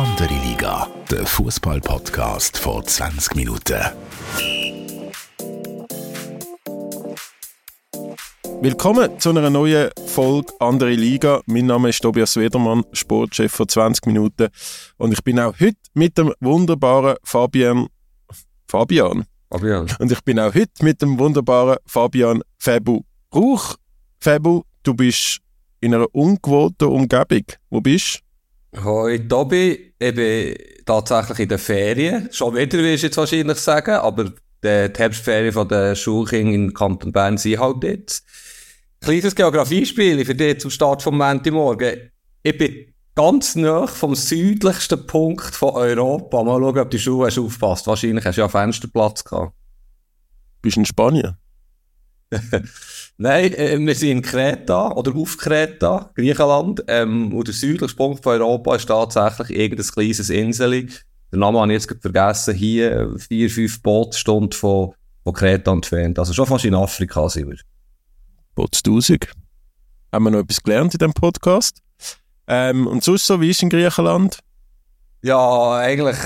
Andere Liga, der Fußball-Podcast vor 20 Minuten. Willkommen zu einer neuen Folge Andere Liga. Mein Name ist Tobias Wedermann, Sportchef von 20 Minuten. Und ich bin auch heute mit dem wunderbaren Fabian. Fabian? Fabian. Und ich bin auch heute mit dem wunderbaren Fabian Febu Rauch. Febu, du bist in einer ungewohnten Umgebung. Wo bist du? Hoi Tobi, ich bin tatsächlich in den Ferien. Schon wieder, wirst du jetzt wahrscheinlich sagen, aber die Herbstferien von der Schulkinder in Kanton Bern sind halt jetzt. Kleines Geografiespiel für dich zum Start vom Montagmorgen. Ich bin ganz nah vom südlichsten Punkt von Europa. Mal schauen, ob die Schuhe hast aufpasst. Wahrscheinlich hast du ja Fensterplatz gehabt. Bist du in Spanien? Nein, äh, wir sind in Kreta oder auf Kreta, Griechenland. Ähm, und der südlichste Punkt von Europa ist tatsächlich irgendein kleines Insel. Der Name habe ich jetzt vergessen. Hier vier, fünf Bootsstunden von, von Kreta entfernt. Also schon fast in Afrika sind wir. Bootstausig. Haben wir noch etwas gelernt in diesem Podcast? Ähm, und sonst so, wie ist in Griechenland? Ja, eigentlich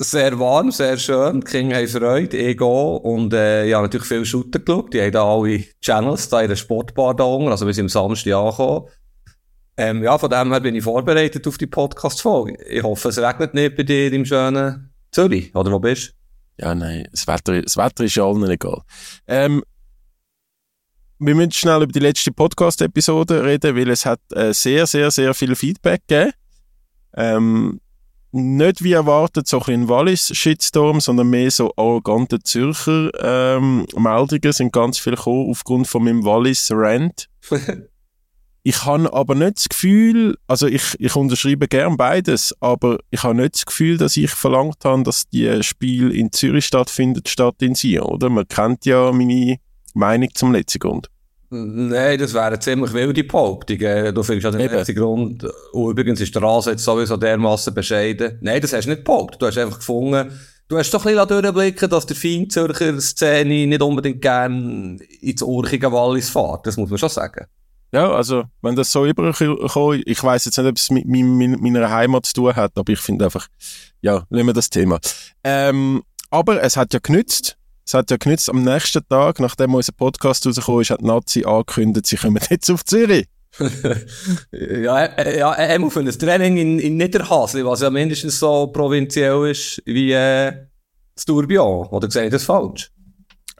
sehr warm, sehr schön. Die Kinder haben Freude, ich gehe. Und äh, ja, natürlich viele Shooter geschaut. Die haben da alle Channels da in der Sportbar da unten. Also wir sind am Samstag angekommen. Ähm, ja, von dem her bin ich vorbereitet auf die Podcast-Folge. Ich hoffe, es regnet nicht bei dir im schönen Zürich. Oder wo bist du? Ja, nein, das Wetter, das Wetter ist ja allen egal. Ähm, wir müssen schnell über die letzte Podcast-Episode reden, weil es hat äh, sehr, sehr, sehr viel Feedback gegeben. Ähm, nicht wie erwartet so ein Wallis-Shitstorm, sondern mehr so arrogante Zürcher ähm, Meldungen sind ganz viel gekommen aufgrund von meinem Wallis-Rant. ich habe aber nicht das Gefühl, also ich, ich unterschreibe gern beides, aber ich habe nicht das Gefühl, dass ich verlangt habe, dass die Spiel in Zürich stattfindet, statt in Sion, oder? Man kennt ja meine Meinung zum letzten Grund. Nein, das wäre eine ziemlich wilde Behauptung. Du findest ja den letzten Grund, und übrigens ist der Rasen jetzt sowieso dermassen bescheiden. Nein, das hast du nicht behauptet. Du hast einfach gefunden, du hast doch ein bisschen durchblicken dass der Feinzürcher Szene nicht unbedingt gern ins urchige Wallis fährt. Das muss man schon sagen. Ja, also, wenn das so überkommt, ich weiß jetzt nicht, ob es mit meiner Heimat zu tun hat, aber ich finde einfach, ja, nehmen wir das Thema. Ähm, aber es hat ja genützt. Es hat ja genützt, am nächsten Tag, nachdem unser Podcast rausgekommen ist, hat Nazi angekündigt, sie kommen jetzt auf Zürich. ja, äh, ja, er muss für ein Training in, in Niederhasli, was ja mindestens so provinziell ist wie äh, das Tourbillon. Oder sehe ich das falsch?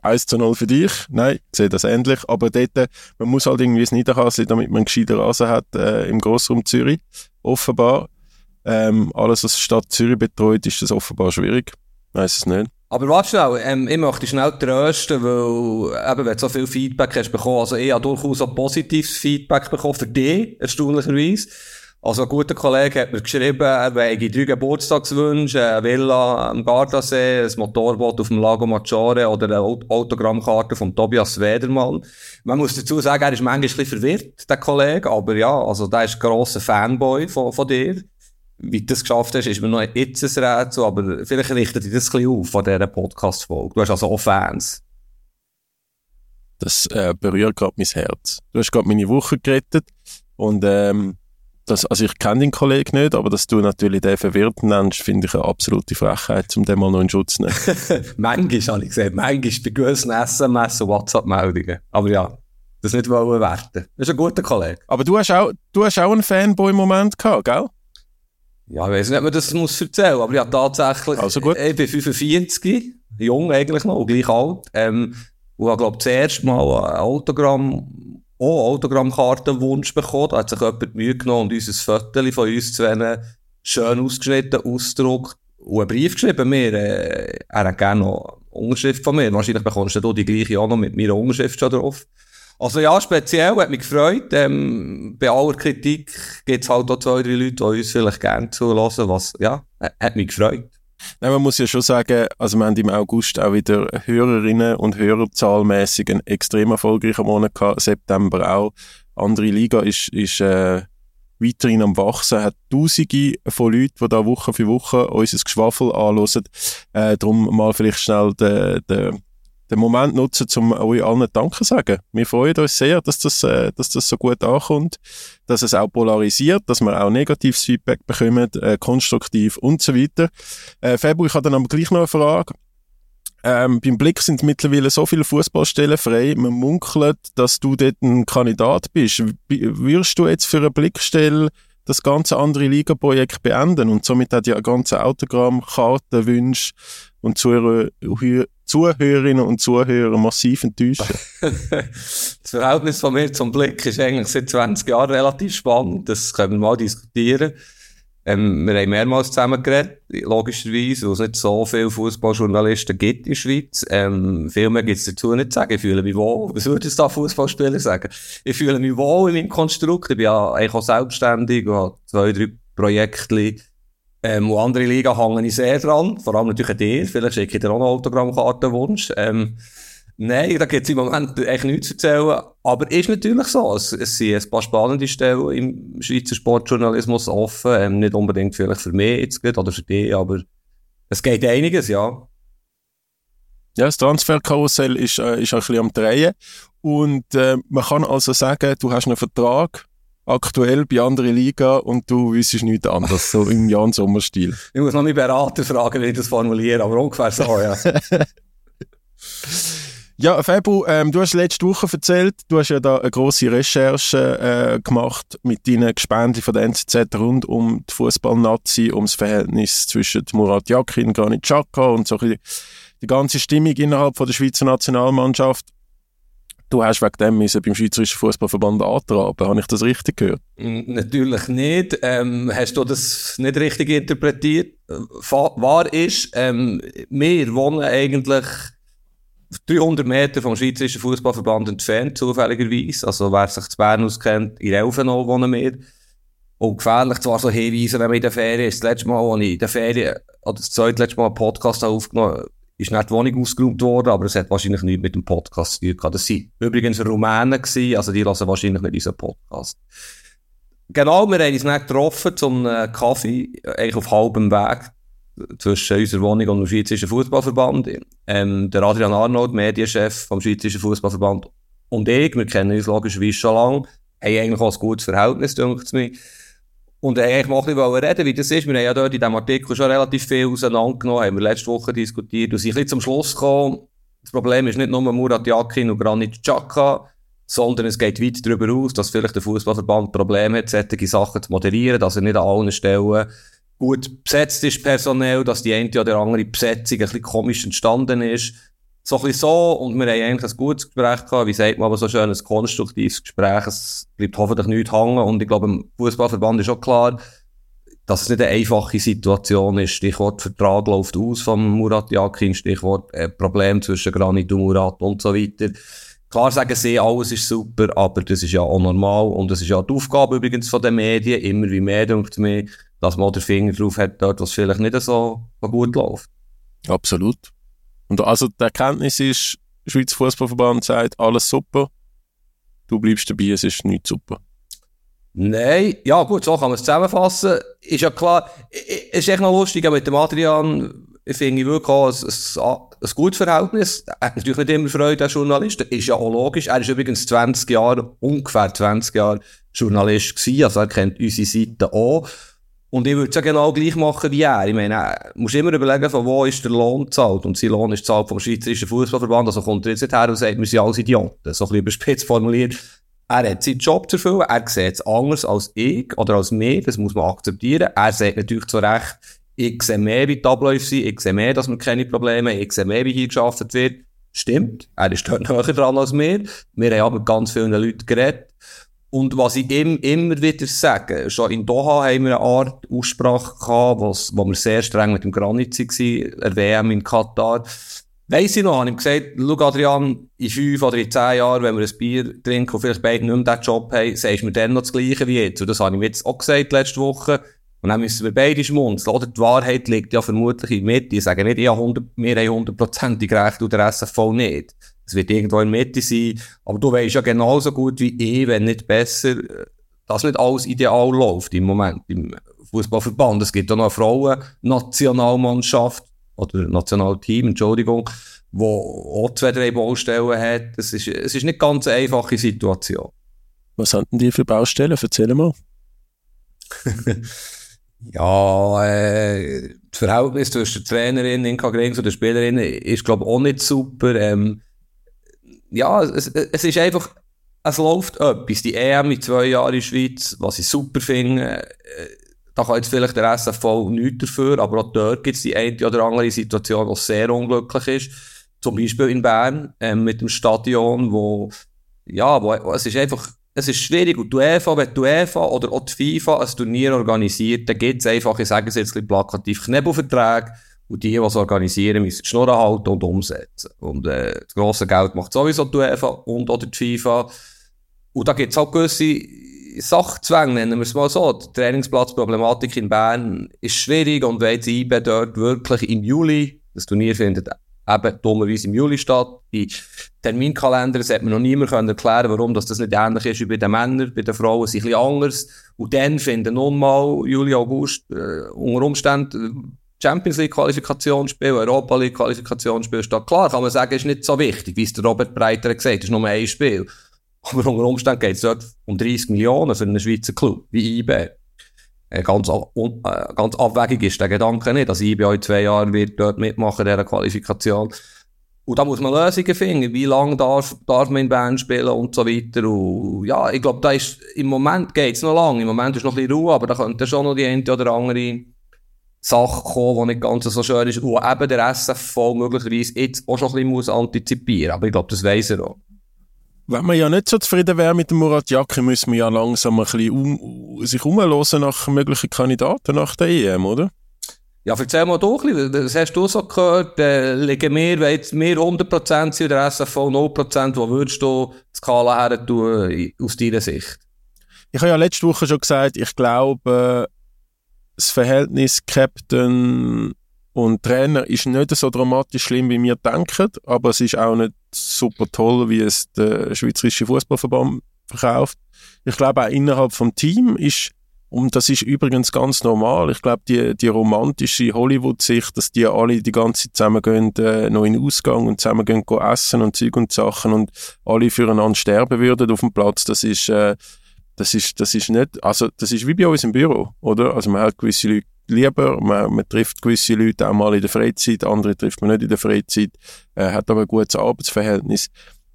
1 zu 0 für dich. Nein, ich sehe das ähnlich. Aber dort, äh, man muss halt irgendwie das Niederhasli, damit man einen gescheiten Rasen hat, äh, im Grossraum Zürich. Offenbar. Ähm, alles, was die Stadt Zürich betreut, ist das offenbar schwierig. Weiss es nicht. Aber warte schnell, ähm, ich möchte schnell trösten, weil, eben, wenn du so viel Feedback hast bekommen, also ich habe durchaus auch positives Feedback bekommen für dich, erstaunlicherweise. Also ein guter Kollege hat mir geschrieben, er wege drei Geburtstagswünsche, eine Villa am Gardasee, ein Motorboot auf dem Lago Maggiore oder eine Autogrammkarte von Tobias Wedermann. Man muss dazu sagen, er ist manchmal ein bisschen verwirrt, der Kollege, aber ja, also der ist ein grosser Fanboy von, von dir wie du das geschafft hast, ist mir noch jetzt ein Rätsel, aber vielleicht richtet dich das ein bisschen auf von dieser Podcast-Folge. Du hast also auch Fans. Das äh, berührt gerade mein Herz. Du hast gerade meine Woche gerettet und ähm, das, also ich kenne den Kollegen nicht, aber dass du natürlich den verwirrt nennst, finde ich eine absolute Frechheit, um den mal noch in Schutz zu nehmen. manchmal, habe ich gesehen, manchmal bei gewissen SMS und WhatsApp-Meldungen. Aber ja, das nicht wollen werten. Das ist ein guter Kollege. Aber du hast auch, du hast auch einen Fanboy-Moment gehabt, gell? Ja, ich weiß nicht, ob man das muss erzählen aber ja, tatsächlich, also gut. ich bin 45, jung eigentlich noch, gleich alt, ähm, und habe, glaube das erste Mal ein Autogramm, auch Autogrammkartenwunsch bekommen. Da hat sich jemand Mühe genommen und uns ein Foto von uns zwei schön ausgeschnitten, ausgedruckt und einen Brief geschrieben mir. Äh, er hat gerne noch eine Unterschrift von mir. Wahrscheinlich bekommst du die gleiche auch noch mit meiner Unterschrift schon drauf. Also ja, speziell, hat mich gefreut. Ähm, bei aller Kritik gibt es halt auch zwei, drei Leute, die uns vielleicht gerne zulassen, was, ja, hat mich gefreut. Nein, man muss ja schon sagen, also wir haben im August auch wieder Hörerinnen und Hörer zahlmäßig einen extrem erfolgreichen Monat gehabt, September auch. Andere Liga ist, ist äh, weiterhin am Wachsen, hat Tausende von Leuten, die da Woche für Woche unser Geschwafel anhören. Äh, darum mal vielleicht schnell den, den den Moment nutzen, um euch allen Danke zu sagen. Wir freuen uns sehr, dass das, äh, dass das so gut ankommt, dass es auch polarisiert, dass wir auch negatives Feedback bekommen, äh, konstruktiv und so weiter. Äh, Februar, ich habe dann aber gleich noch eine Frage. Ähm, beim Blick sind mittlerweile so viele Fußballstellen frei. Man munkelt, dass du dort ein Kandidat bist. Würdest du jetzt für eine Blickstelle das ganze andere Liga-Projekt beenden und somit hat ja ganze Autogramm, Karten, Wünsche und Zuhörer, Zuhörerinnen und Zuhörer massiv enttäuschen. das Verhältnis von mir zum Blick ist eigentlich seit 20 Jahren relativ spannend. Das können wir mal diskutieren. Ähm, wir haben mehrmals zusammen geredet, logischerweise, weil es nicht so viele Fußballjournalisten gibt in der Schweiz. Ähm, viel mehr gibt es dazu nicht zu sagen. Ich fühle mich wohl. Was würde jetzt da Fußballspieler sagen? Ich fühle mich wohl in meinem Konstrukt. Ich bin ja eigentlich auch selbstständig und habe zwei, drei Projekte. Ähm, und andere Liga hängen ich sehr dran. Vor allem natürlich an dir. Vielleicht schicke ich dir auch einen Autogrammkartenwunsch. Ähm, Nein, da gibt es im Moment eigentlich nichts zu erzählen. Aber ist natürlich so. Es, es sind ein paar spannende Stellen im Schweizer Sportjournalismus offen. Ähm, nicht unbedingt vielleicht für mich jetzt oder für dich, aber es geht einiges, ja. Ja, das Transferkarussell ist, äh, ist ein bisschen am Drehen. Und äh, man kann also sagen, du hast einen Vertrag aktuell bei anderen Liga und du wüsstest nichts anderes, so im Jan Sommer-Stil. Ich muss noch meinen Berater fragen, wie ich das formuliere, aber ungefähr so, ja. Ja, Fabu, ähm, du hast letzte Woche erzählt, du hast ja da eine grosse Recherche äh, gemacht mit deinen Gespenden von der NZZ rund um die Fußball-Nazi, um das Verhältnis zwischen Murat Yakin, Granit Xhaka und so die ganze Stimmung innerhalb von der Schweizer Nationalmannschaft. Du hast wegen dem müssen beim Schweizerischen Fußballverband antraben. Habe ich das richtig gehört? Natürlich nicht. Ähm, hast du das nicht richtig interpretiert? Wahr ist, ähm, wir wohnen eigentlich 300 Meter vom Schweizerischen Fußballverband entfernt, zufälligerweise. Also, wer sich zu Bern auskennt, in Elfenau wohnen wir. Und gefährlich zwar so hinweisen, wenn man in der Ferien ist. Das letzte Mal, als ich in der Ferien, oder das zweite letzte Mal einen Podcast aufgenommen ist nicht die Wohnung ausgeräumt worden, aber es hat wahrscheinlich nichts mit dem Podcast zu tun gehabt. Das waren übrigens Rumänen gewesen, also die lassen wahrscheinlich nicht unseren Podcast. Genau, wir haben uns nicht getroffen zum Kaffee, eigentlich auf halbem Weg zwischen unserer Wohnung und dem Schweizerischen Fußballverband. Ähm, der Adrian Arnold, Medienchef vom Schweizerischen Fußballverband und ich, wir kennen uns logischerweise schon lange, haben eigentlich auch ein gutes Verhältnis, denke ich mir. Und äh, eigentlich mal ein bisschen reden, wie das ist. Wir haben ja dort in diesem Artikel schon relativ viel auseinandergenommen, haben wir letzte Woche diskutiert und sind ein bisschen zum Schluss gekommen. Das Problem ist nicht nur Murat Yakin und Granit Xhaka, sondern es geht weit darüber aus, dass vielleicht der Fußballverband Probleme hat, solche Sachen zu moderieren, dass er nicht an allen Stellen gut besetzt ist personell, dass die eine oder andere Besetzung ein bisschen komisch entstanden ist. So ein bisschen so, und wir haben eigentlich ein gutes Gespräch gehabt, wie sagt man aber so schön, ein konstruktives Gespräch, es bleibt hoffentlich nicht hängen, und ich glaube, im Fußballverband ist auch klar, dass es nicht eine einfache Situation ist. Stichwort Vertrag läuft aus von Murat Yakin, Stichwort äh, Problem zwischen Granit und Murat und so weiter. Klar sagen sie, alles ist super, aber das ist ja auch normal und das ist ja die Aufgabe übrigens von den Medien, immer wie mehr, denkt mir, dass man den Finger drauf hat, dort, was vielleicht nicht so gut läuft. Absolut. Und also die Erkenntnis ist, Schweizer Fußballverband sagt, alles super, du bleibst dabei, es ist nicht super. Nein, ja gut, so kann man es zusammenfassen. Ist ja klar, es ist echt noch lustig, mit dem Adrian finde ich wirklich auch ein, ein, ein gutes Verhältnis. Er hat natürlich nicht immer Freude als Journalist, ist ja auch logisch. Er ist übrigens 20 Jahre, ungefähr 20 Jahre Journalist gewesen, also er kennt unsere Seite auch. Und ich würde es ja genau gleich machen wie er. Ich meine, du musst immer überlegen, von wo ist der Lohn zahlt. Und sein Lohn ist zahlt vom Schweizerischen Fußballverband. Also kommt er jetzt nicht her und sagt, wir sind alles Idioten. So ein bisschen überspitzt formuliert. Er hat seinen Job zu erfüllen. Er sieht es anders als ich oder als mir. Das muss man akzeptieren. Er sagt natürlich zu Recht, ich sehe mehr, wie die Abläufe sind. Ich sehe mehr, dass wir keine Probleme haben. Ich sehe mehr, wie hier geschafft wird. Stimmt. Er ist dort näher dran als wir. Wir haben aber ganz vielen Leuten geredet. Und was ich ihm immer wieder sage, schon in Doha haben wir eine Art Aussprache gehabt, was, wo wir sehr streng mit dem Granit waren, der WM in Katar. Weiss ich noch, habe ich gesagt, schau Adrian, in fünf oder in zehn Jahren, wenn wir ein Bier trinken und vielleicht beide nicht mehr diesen Job haben, sagst du mir dann noch das Gleiche wie jetzt. Und das habe ich mir jetzt auch gesagt letzte Woche. Und dann müssen wir beide schmunzeln. Oder die Wahrheit liegt ja vermutlich in der Mitte. Ich sage nicht, ich habe 100, wir haben hundertprozentig recht und der SFV nicht. Es wird irgendwo in der Mitte sein. Aber du weißt ja genauso gut wie ich, wenn nicht besser, dass nicht alles ideal läuft im Moment im Fußballverband. Es gibt auch noch eine Frauen-Nationalmannschaft oder Nationalteam, Entschuldigung. wo auch zwei, drei Baustellen hat. Es ist, es ist nicht ganz eine einfache Situation. Was haben denn die für Baustellen? Erzähl mal. ja, äh, das Verhältnis zwischen der Trainerin, Inka Grings und der Spielerin ist, glaube ich, auch nicht super. Ähm, ja, es, es ist einfach, es läuft etwas. Die EM in zwei Jahren in der Schweiz, was ich super finde, äh, da kann jetzt vielleicht der SFV nichts dafür, aber auch dort gibt es die eine oder andere Situation, die sehr unglücklich ist. Zum Beispiel in Bern, ähm, mit dem Stadion, wo, ja, wo, es ist einfach, es ist schwierig. Und UEFA, wenn die UEFA oder auch die FIFA ein Turnier organisiert, dann gibt es einfach, ich sage es jetzt ein bisschen plakativ, Knebelverträge. Und die, die es organisieren, müssen die Schnurren halten und umsetzen. Und äh, das grosse Geld macht sowieso die UEFA und oder die FIFA. Und da gibt es auch gewisse Sachzwänge, nennen wir es mal so. Die Trainingsplatzproblematik in Bern ist schwierig und wenn jetzt IBE dort wirklich im Juli, das Turnier findet eben dummerweise im Juli statt, die Terminkalender, das hat man noch niemand können erklären warum das, nicht ähnlich ist wie bei den Männern, bei den Frauen ist es ein bisschen anders. Und dann finden nun mal Juli, August äh, unter Umständen Champions League Qualifikationsspiel, Europa League Qualifikationsspiel statt. Klar kann man sagen, ist nicht so wichtig, wie es der Robert Breiter gesagt hat, ist nur ein Spiel. Aber unter Umständen geht es dort um 30 Millionen für einen Schweizer Club, wie IB. Äh, ganz, äh, ganz abwägig ist der Gedanke nicht, dass IB in zwei Jahren wird dort mitmachen, dieser Qualifikation. Und da muss man Lösungen finden. Wie lange darf, darf man in Bern spielen und so weiter. Und ja, ich glaube, da ist, im Moment geht's noch lang. Im Moment ist noch ein bisschen Ruhe, aber da könnte schon noch die eine oder andere Sache kommen, die nicht ganz so schön ist. Und eben der SFV möglicherweise jetzt auch schon ein bisschen antizipieren muss. Aber ich glaube, das weiss er auch. Wenn man ja nicht so zufrieden wäre mit dem Murat Yakin, müssen wir ja langsam ein bisschen um, sich umhören nach möglichen Kandidaten nach der EM, oder? Ja, erzähl mal doch ein bisschen, das hast du so gehört, äh, liegen wir, wenn jetzt wir 100% sind, der SFV 0%, wo würdest du die Skala her tun, aus deiner Sicht? Ich habe ja letzte Woche schon gesagt, ich glaube, das Verhältnis Captain und Trainer ist nicht so dramatisch schlimm, wie wir denken, aber es ist auch nicht super toll, wie es der Schweizerische Fußballverband verkauft. Ich glaube auch innerhalb vom Team ist und das ist übrigens ganz normal. Ich glaube, die, die romantische Hollywood-Sicht, dass die alle die ganze Zeit zusammen gehen, äh, noch in den Ausgang und zusammen gehen, gehen essen und Zeug und Sachen und alle füreinander sterben würden auf dem Platz, das ist, äh, das ist, das ist nicht, also, das ist wie bei uns im Büro, oder? Also, man hat gewisse Leute lieber, man, man trifft gewisse Leute auch mal in der Freizeit, andere trifft man nicht in der Freizeit, äh, hat aber ein gutes Arbeitsverhältnis.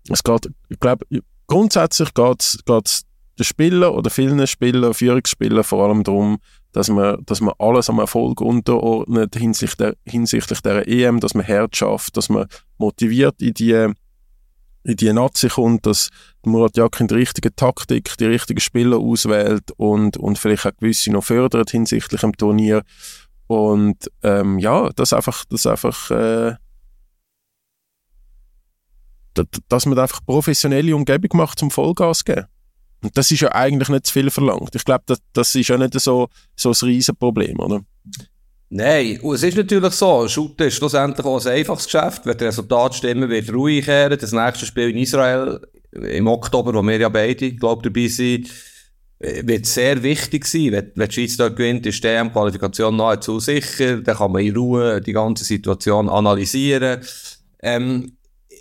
Es geht, ich glaube, grundsätzlich geht es den Spieler oder vielen Spielern, Führungsspielern vor allem darum, dass man, dass man alles am Erfolg unterordnet hinsichtlich der, hinsichtlich der EM, dass man Herz schafft, dass man motiviert in die, in die Nazi kommt, dass Murat Yakin die richtige Taktik, die richtigen Spieler auswählt und, und vielleicht auch gewisse noch fördert hinsichtlich dem Turnier. Und ähm, ja, das einfach, das einfach äh, dass man einfach professionelle Umgebung macht zum Vollgas geben. Und das ist ja eigentlich nicht zu viel verlangt. Ich glaube, das, das ist ja nicht so, so ein Riesenproblem, oder? Nein, und es ist natürlich so, Shooter ist schlussendlich auch ein einfaches Geschäft. Wenn die Resultate stimmen, wird Ruhe kehren. Das nächste Spiel in Israel im Oktober, wo wir ja beide, glaube dabei sind, äh, wird sehr wichtig sein. Wenn, wenn die Schweiz dort gewinnt, ist die qualifikation nahezu sicher. Dann kann man in Ruhe die ganze Situation analysieren. Ähm,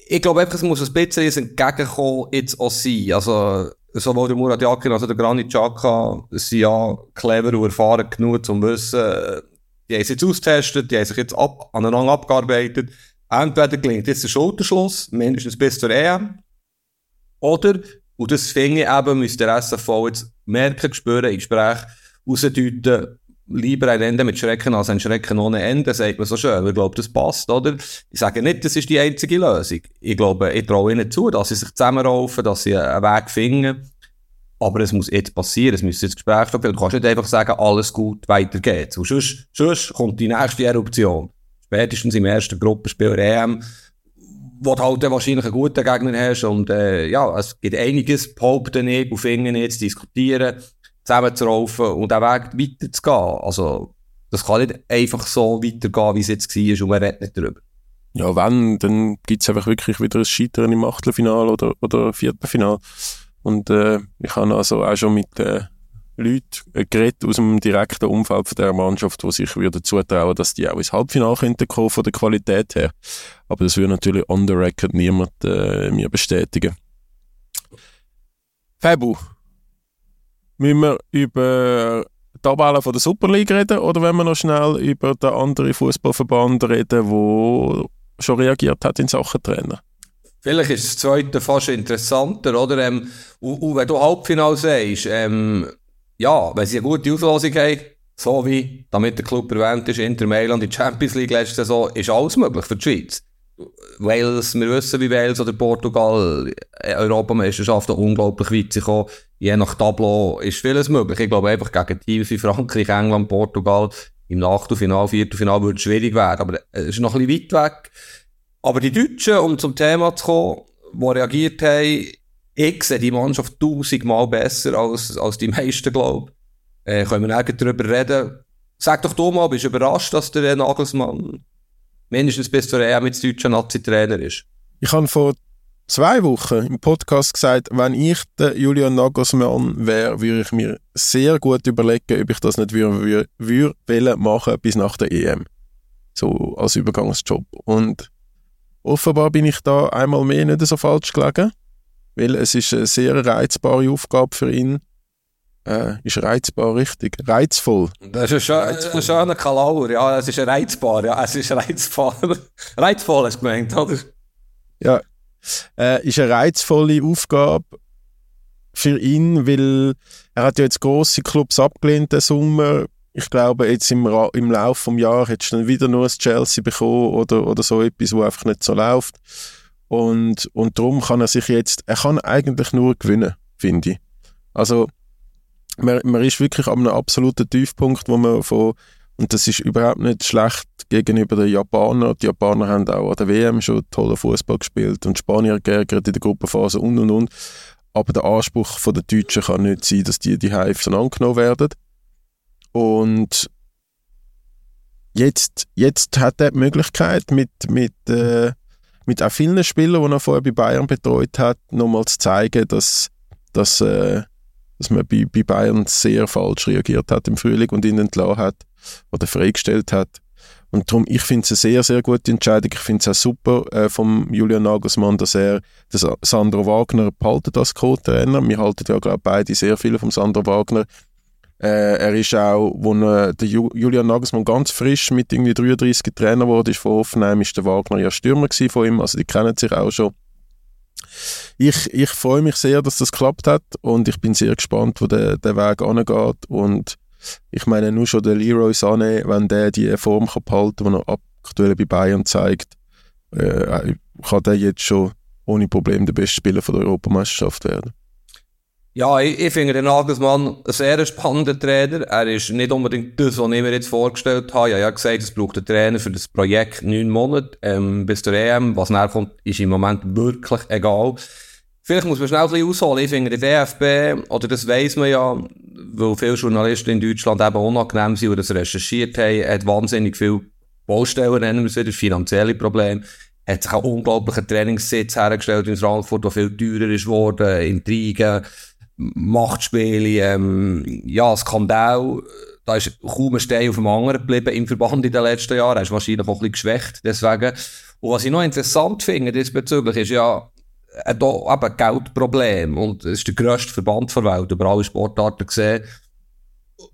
ich glaube einfach, es muss ein bisschen ein Entgegenkommen jetzt auch sein. Also, sowohl der Murat Yakin als auch der Granit Xhaka sind ja clever und erfahren genug, um zu wissen, die haben es jetzt austestet, die haben sich jetzt ab, aneinander abgearbeitet. Entweder gelingt jetzt der Schulterschluss, mindestens bis zur EM, oder, und das finde ich eben, müsste der SFV jetzt merken, spüren, im Gespräch rausdeuten, lieber ein Ende mit Schrecken als ein Schrecken ohne Ende, sagt man so schön. Ich glaube, das passt, oder? Ich sage nicht, das ist die einzige Lösung. Ich glaube, ich traue ihnen zu, dass sie sich zusammenraufen, dass sie einen Weg finden. Aber es muss jetzt passieren, es muss jetzt Gespräch stattfinden. Du kannst nicht einfach sagen, alles gut, weiter geht's. Und sonst, sonst kommt die nächste Eruption. Spätestens im ersten Gruppenspiel EM, wo du halt wahrscheinlich einen guten Gegner hast. Und äh, ja, es gibt einiges, behaupten ich, und finden jetzt, diskutieren, zusammenzuraufen und den Weg weiterzugehen. Also, das kann nicht einfach so weitergehen, wie es jetzt war und man redet nicht darüber. Ja, wenn, dann gibt's einfach wirklich wieder ein Scheitern im Achtelfinal oder, oder Viertelfinal. Und äh, ich habe also auch schon mit, äh, Leute geredet aus dem direkten Umfeld von dieser Mannschaft, die sich würden zutrauen, dass die auch ins Halbfinale könnten kommen von der Qualität her. Aber das würde natürlich on the record niemand äh, mir bestätigen. Fabu, müssen wir über die Tabelle von der Super League reden oder wenn wir noch schnell über den anderen Fußballverband reden, der schon reagiert hat in Sachen Trainer? Vielleicht ist das zweite fast interessanter, oder? Ähm, und, und wenn du Halbfinale sagst, ähm, ja, wenn sie eine gute Auslosung haben, so wie, damit der Club erwähnt ist, Inter Mailand in die Champions League letzte Saison, ist alles möglich für die Schweiz. Wales, wir wissen, wie Wales oder Portugal äh, Europameisterschaften unglaublich weit sind Je nach Tableau ist vieles möglich. Ich glaube einfach gegen Teams wie Frankreich, England, Portugal im Achtelfinal, Viertelfinal würde es schwierig werden, aber es ist noch ein bisschen weit weg. Aber die Deutschen, um zum Thema zu kommen, die reagiert haben, ich sehe die Mannschaft tausendmal besser als, als die meisten, glaube ich. Äh, können wir nachher darüber reden. Sag doch du mal, bist du überrascht, dass der Nagelsmann mindestens bis zur EM mit deutschen Nazi-Trainer ist? Ich habe vor zwei Wochen im Podcast gesagt, wenn ich der Julian Nagelsmann wäre, würde ich mir sehr gut überlegen, ob ich das nicht würde, würde, würde machen bis nach der EM. So als Übergangsjob. Und offenbar bin ich da einmal mehr nicht so falsch gelegen weil es ist eine sehr reizbare Aufgabe für ihn. Äh, ist reizbar richtig? Reizvoll. Das ist schön, ein schöner Kalauer, ja, es ist reizbar, ja, es ist reizbar. Reizvoll du gemeint, oder? Ja, äh, ist eine reizvolle Aufgabe für ihn, weil er hat ja jetzt grosse Clubs abgelehnt den Sommer. Ich glaube, jetzt im, im Laufe des Jahres hättest du dann wieder nur ein Chelsea bekommen oder, oder so etwas, wo einfach nicht so läuft. Und, und darum kann er sich jetzt, er kann eigentlich nur gewinnen, finde ich. Also, man, man ist wirklich an einem absoluten Tiefpunkt, wo man von, und das ist überhaupt nicht schlecht gegenüber den Japanern. Die Japaner haben auch an der WM schon tollen Fußball gespielt und Spanier geärgert in der Gruppenphase und und und. Aber der Anspruch der Deutschen kann nicht sein, dass die die Hive angenommen werden. Und jetzt, jetzt hat er die Möglichkeit mit, mit äh, mit auch vielen Spielern, die er vorher bei Bayern betreut hat, nochmal zu zeigen, dass, dass, äh, dass man bei, bei Bayern sehr falsch reagiert hat im Frühling und ihn entlassen hat oder freigestellt hat. Und darum, ich finde es eine sehr, sehr gute Entscheidung. Ich finde es auch super äh, vom Julian Nagelsmann, dass er dass Sandro Wagner behalten als Co-Trainer. Wir halten ja, glaube beide sehr viel vom Sandro Wagner. Äh, er ist auch, wo er, der Julian Nagelsmann ganz frisch mit irgendwie 33 Trainer wurde, ist von Hoffenheim, ist der Wagner ja Stürmer von ihm, also die kennen sich auch schon. Ich, ich freue mich sehr, dass das geklappt hat und ich bin sehr gespannt, wo der, der Weg angeht und ich meine nur schon der Leroy Sané, wenn der die Form kann behalten kann, die er aktuell bei Bayern zeigt, äh, kann der jetzt schon ohne Probleme der beste Spieler von der Europameisterschaft werden. Ja, ich, ich finde den Nagelsmann ein sehr spannender Trainer. Er ist nicht unbedingt das, was ich mir jetzt vorgestellt habe. Ich habe ja gesagt, es braucht einen Trainer für das Projekt neun Monate ähm, bis zur EM. Was nachher kommt, ist im Moment wirklich egal. Vielleicht muss man schnell ein bisschen ausholen. Ich finde, der DFB, oder das weiss man ja, weil viele Journalisten in Deutschland eben unangenehm sind und das recherchiert haben, hat wahnsinnig viele Baustellen, nennen wir es wieder, finanzielle Probleme hat sich einen unglaublichen Trainingssitz hergestellt in Frankfurt, der viel teurer ist worden, Intrigen, Machtspiele, ähm, ja, Skandal. Da ist kaum ein Stein auf dem anderen geblieben im Verband in den letzten Jahren. Er ist wahrscheinlich auch ein geschwächt, deswegen. Und was ich noch interessant finde diesbezüglich ist ja, ein da eben Geldproblem. Und es ist der grösste Verband der Welt, über alle Sportarten gesehen.